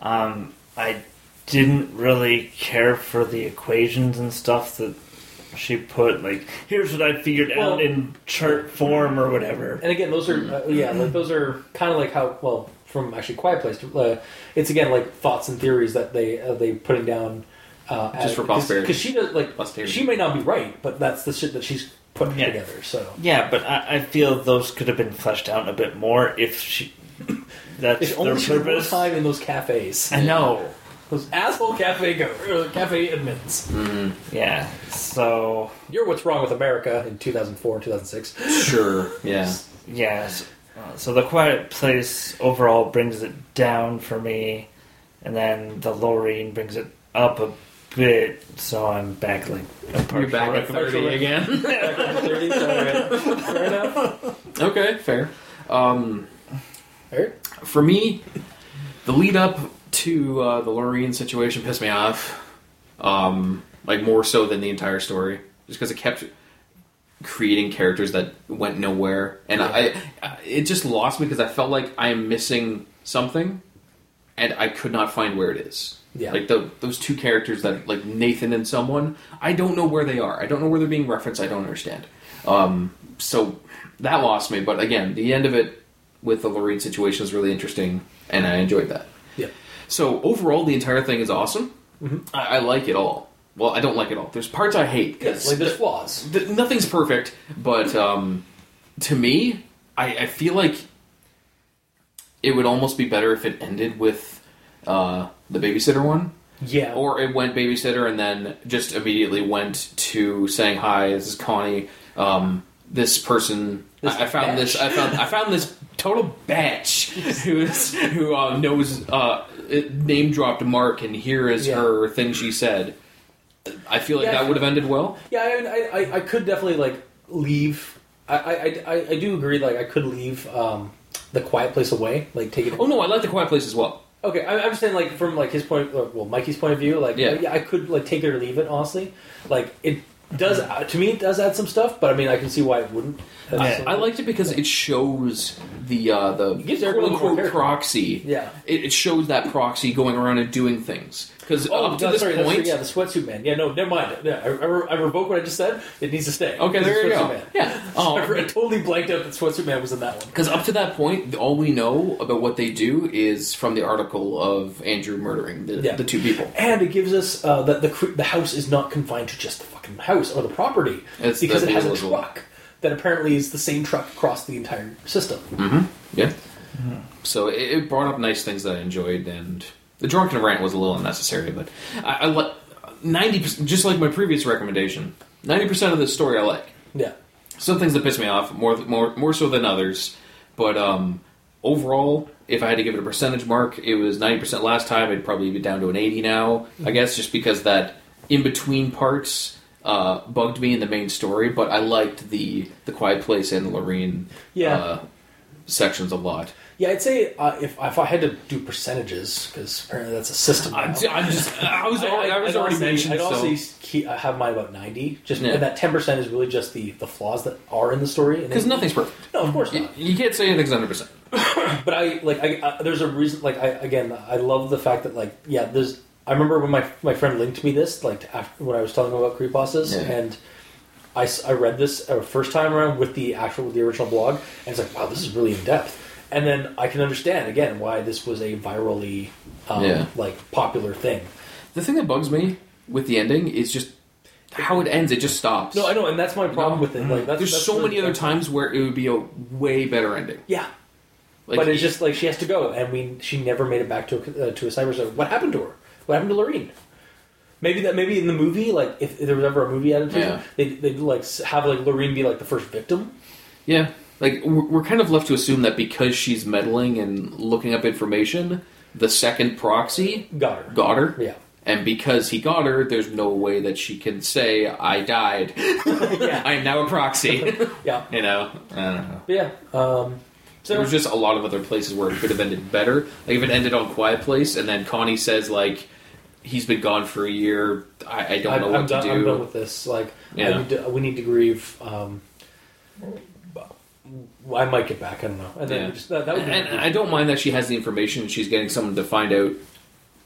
Um, I didn't really care for the equations and stuff that she put. Like, here's what I figured Well- out in chart form or whatever. And again, those are uh, yeah, like those are kind of like how well from actually Quiet Place. To, uh, it's again like thoughts and theories that they uh, they putting down uh, Just for posterity. because she does like Posterity. she may not be right, but that's the shit that she's putting Yeah. together. So Yeah, but I, I feel those could have been fleshed out a bit more if she. That's if their only she had more purpose. time in those cafes, I know. Those asshole cafe go or cafe admins. Yeah. So You're what's wrong with America in 2004 2006. Sure. Yeah. yes. Uh, so the quiet place overall brings it down for me, and then the Loreen brings it up a bit. So I'm back like a You're partial back at recommend- 30 again. 30, alright. Fair enough. okay, fair. Um, Alright. for me, the lead up to uh, the Lorraine situation pissed me off. Um, like more so than the entire story, just because it kept creating characters that went nowhere, and I, I, it just lost me because I felt like I am missing something, and I could not find where it is. Yeah. Like the, those two characters that like Nathan and someone, I don't know where they are. I don't know where they're being referenced. I don't understand. Um, so that lost me. But again, the end of it with the Lorraine situation is really interesting, and I enjoyed that. Yeah. So overall, the entire thing is awesome. Mm-hmm. I, I like it all. Well, I don't like it all. There's parts I hate. Yes, like there's flaws. th- nothing's perfect, but um, to me, I, I feel like it would almost be better if it ended with uh, the babysitter one, Yeah. or it went babysitter and then just immediately went to saying hi. This is Connie. Um, this person. This I, I found this. I found. I found this total batch who is who uh, knows. Uh, it name dropped Mark, and here is Yeah. her thing she said. I feel like Yeah, that would have ended well. Yeah, I, mean, I, I, I could definitely like leave. I, I, I, I do agree. Like, I could leave um, the quiet place away. Like, take it. Oh no, I like the Quiet Place as well. Okay, I, I'm just saying, like, from like his point, uh, well, Mikey's point of view, like, Yeah. yeah, I could like take it or leave it. Honestly, like, it does uh, to me. It does add some stuff, but I mean, I can see why it wouldn't. I, I liked it because it shows the uh, the gives quote more unquote character. proxy. Yeah. it, it shows that proxy going around and doing things. Because Oh, up to that's this sorry, point, yeah, the sweatsuit man. Yeah, no, never mind. Yeah, I, I, I revoke what I just said. It needs to stay. okay, It's there you go. Man. Yeah, I, um, I totally blanked out that sweatsuit man was in that one. because up to that point, all we know about what they do is from the article of Andrew murdering the, Yeah. the two people. And it gives us uh, that the the house is not confined to just the fucking house or the property It's because the it has a visual. truck that apparently is the same truck across the entire system. Yeah. So it, it brought up nice things that I enjoyed, and the drunken rant was a little unnecessary, but I, I like ninety percent. Just like my previous recommendation, ninety percent of this story I like. Yeah, Some things that piss me off more, more, more so than others, but um, overall, if I had to give it a percentage mark, it was ninety percent last time. It'd probably be down to an eighty now, I guess, just because that in between parts uh, bugged me in the main story. But I liked the the Quiet Place and the Lorraine Yeah. uh, sections a lot. Yeah. I'd say uh, if if I had to do percentages, because apparently that's a system. I'm, now. I'm just. I was. already, I was I'd already honestly- mentioned. I'd so. keep, I have mine about ninety. Just Yeah. and that ten percent is really just the the flaws that are in the story. Because nothing's perfect. No, of course You, not. you can't say anything's hundred percent. But I like I, I there's a reason like I again I love the fact that like yeah there's I remember when my my friend linked me this like after, when I was telling him about creepypastas Yeah. and I, I read this uh, first time around with the actual with the original blog and it's like wow this is really in depth and then I can understand again why this was a virally um, Yeah. like popular thing. The thing that bugs me with the ending is just how it ends. It just stops. No, I know, and that's my problem with it. Like that's, There's that's so the- many other times where it would be a way better ending. Yeah, Like, but it's just like she has to go, and we she never made it back to a, uh, to a cyber zone. What happened to her? What happened to Lorene? Maybe that maybe in the movie, like if there was ever a movie adaptation, Yeah. they they'd like s- have like Lorene be like the first victim. yeah, like we're kind of left to assume that because she's meddling and looking up information, the second proxy Got her. got her. Yeah. And because he got her, there's no way that she can say, I died. yeah, I am now a proxy. yeah, you know? I don't know. Yeah. Um, so There was just a lot of other places where it could have ended better. Like if it ended on Quiet Place, and then Connie says like he's been gone for a year. I, I don't I'm, know what I'm to done, do. I'm done with this. Like, Yeah. need to, we need to grieve. Um, I might get back. I don't know. And then Yeah. just, that, that and I don't mind that she has the information and she's getting someone to find out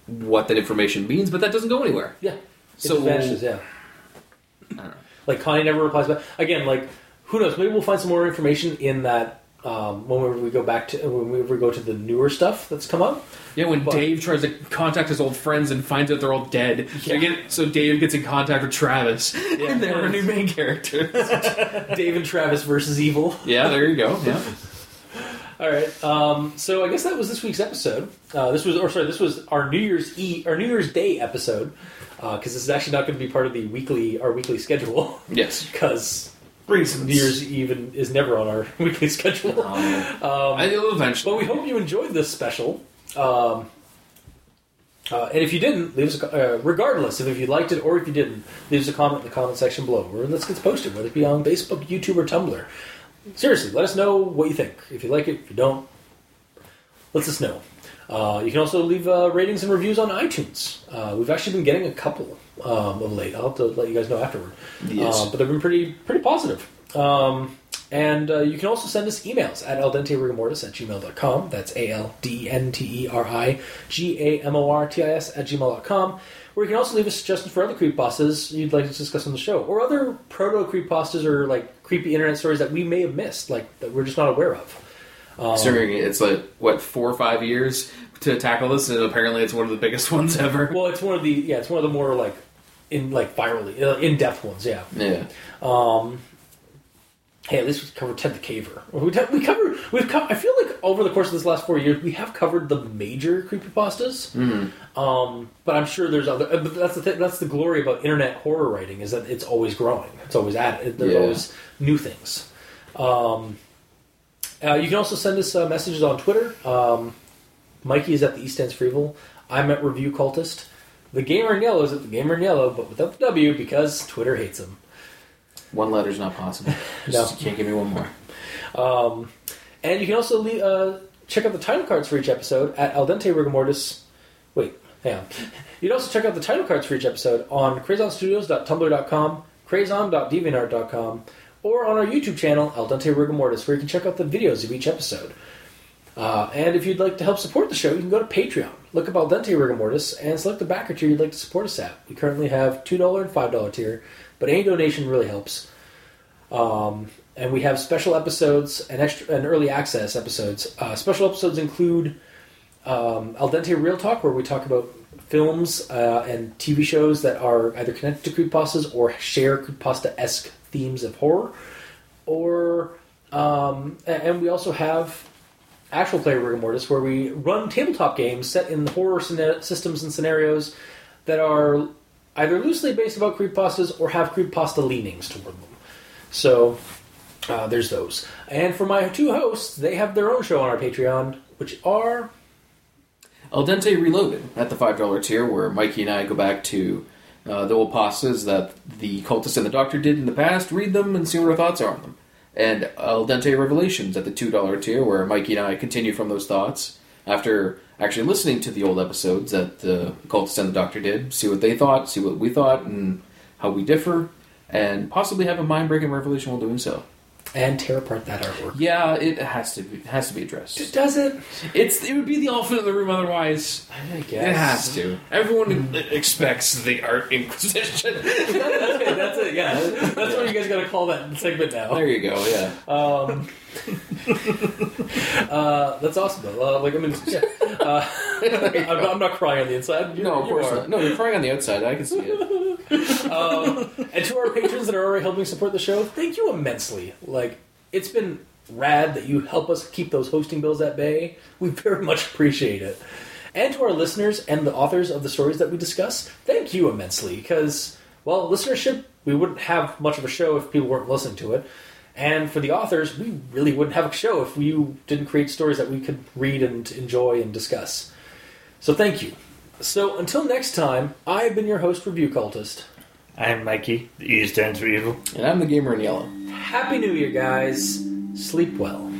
what that information means, but that doesn't go anywhere. yeah. It So- vanishes. Yeah. I don't know. Like Connie never replies back. Again, like who knows? Maybe we'll find some more information in that um, when we go back to when we go to the newer stuff that's come up. Yeah, when But- Dave tries to contact his old friends and finds out they're all dead, Yeah. so, get, so Dave gets in contact with Travis, and they're our new main character. Dave and Travis versus evil. yeah, there you go. Yeah. All right. Um, so I guess that was this week's episode. Uh, this was, or sorry, this was our New Year's Eve, our New Year's Day episode, because this is actually not going to be part of the weekly, our weekly schedule, Yes. because Reasons. New Year's Eve is never on our weekly schedule. Um, Um, I will eventually. But we hope you enjoyed this special. Um, uh, and if you didn't, leave us a, uh, regardless of if you liked it or if you didn't, leave us a comment in the comment section below, or let's get posted, whether it be on Facebook, YouTube, or Tumblr. Seriously, let us know what you think. If you like it, if you don't, let us know. Uh, you can also leave uh, ratings and reviews on iTunes. Uh, we've actually been getting a couple um, of late. I'll have to let you guys know afterward. Yes. Uh, but they've been pretty pretty positive. Um, and uh, you can also send us emails at aldenterigamortis at gmail.com. That's A L D N T E R I G A M O R T I S at gmail.com. Where you can also leave us suggestions for other creepypastas you'd like to discuss on the show, or other proto creep creepypastas or like creepy internet stories that we may have missed, like that we're just not aware of. Um, Considering it's like what four or five years to tackle this, and apparently it's one of the biggest ones ever. Well, it's one of the yeah, it's one of the more like in like virally uh, in depth ones. Yeah. Yeah, Um, hey, at least we covered Ted the Caver. We, we covered. We've. Co- I feel like over the course of this last four years, we have covered the major creepypastas. Mm-hmm. Um, but I'm sure there's other. But that's the thing, that's the glory about internet horror writing is that it's always growing. It's always added. There's Yeah. always new things. Um, uh, you can also send us uh, messages on Twitter. Um, Mikey is at the East Ends for Evil. I'm at Review Cultist. The Gamer in Yellow is at the Gamer in Yellow, but without the W because Twitter hates him. One letter's not possible. Just, You can't give me one more. Um, and you can also le- uh, check out the title cards for each episode at Al Dente Rigamortis. Wait, hang on. You can also check out the title cards for each episode on crazonstudios.tumblr.com, crazon.deviantart.com, or on our YouTube channel, Al Dente Rigamortis, where you can check out the videos of each episode. Uh, and if you'd like to help support the show, you can go to Patreon. Look up Al Dente Rigamortis and select the backer tier you'd like to support us at. We currently have $2 and $5 tier, but any donation really helps. Um, and we have special episodes and extra and early access episodes. Uh, special episodes include um, Al Dente Real Talk, where we talk about films uh, and TV shows that are either connected to creepypastas or share creepypasta-esque themes of horror. Or um, and we also have actual play rigor mortis, where we run tabletop games set in horror systems and scenarios that are either loosely based about creepypastas or have creepypasta leanings toward them. So uh, there's those. And for my two hosts, they have their own show on our Patreon, which are Al Dente Reloaded at the $5 tier, where Mikey and I go back to uh, the old pastas that the cultist and the doctor did in the past, read them, and see what our thoughts are on them. And Al Dente Revelations at the $2 tier, where Mikey and I continue from those thoughts after actually listening to the old episodes that the cultist and the doctor did, see what they thought, see what we thought, and how we differ, and possibly have a mind breaking revelation while doing so. and tear apart that artwork. Yeah, it has to be, has to be addressed. It does it? It's it would be the elephant in the room otherwise. I guess It has to. Everyone expects the art inquisition. that's it. That's it. Yeah, that's what you guys got to call that segment now. there you go. Yeah. Um, uh, that's awesome though. Uh, like I mean, yeah. uh, I'm, not, I'm not crying on the inside. You, No, of course not. No, you're crying on the outside. I can see it. Um, and to our patrons that are already helping support the show, thank you immensely. Like it's been rad that you help us keep those hosting bills at bay. We very much appreciate it. And to our listeners and the authors of the stories that we discuss, thank you immensely because well, listenership we wouldn't have much of a show if people weren't listening to it. And for the authors, we really wouldn't have a show if you didn't create stories that we could read and enjoy and discuss. So thank you. So until next time, I have been your host, Review Cultist. I'm Mikey. The E stands for evil. And I'm the gamer in yellow. Happy New Year, guys. Sleep well.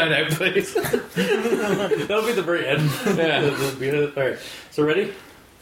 Out, please. That'll be the very end. Yeah. All right. So ready?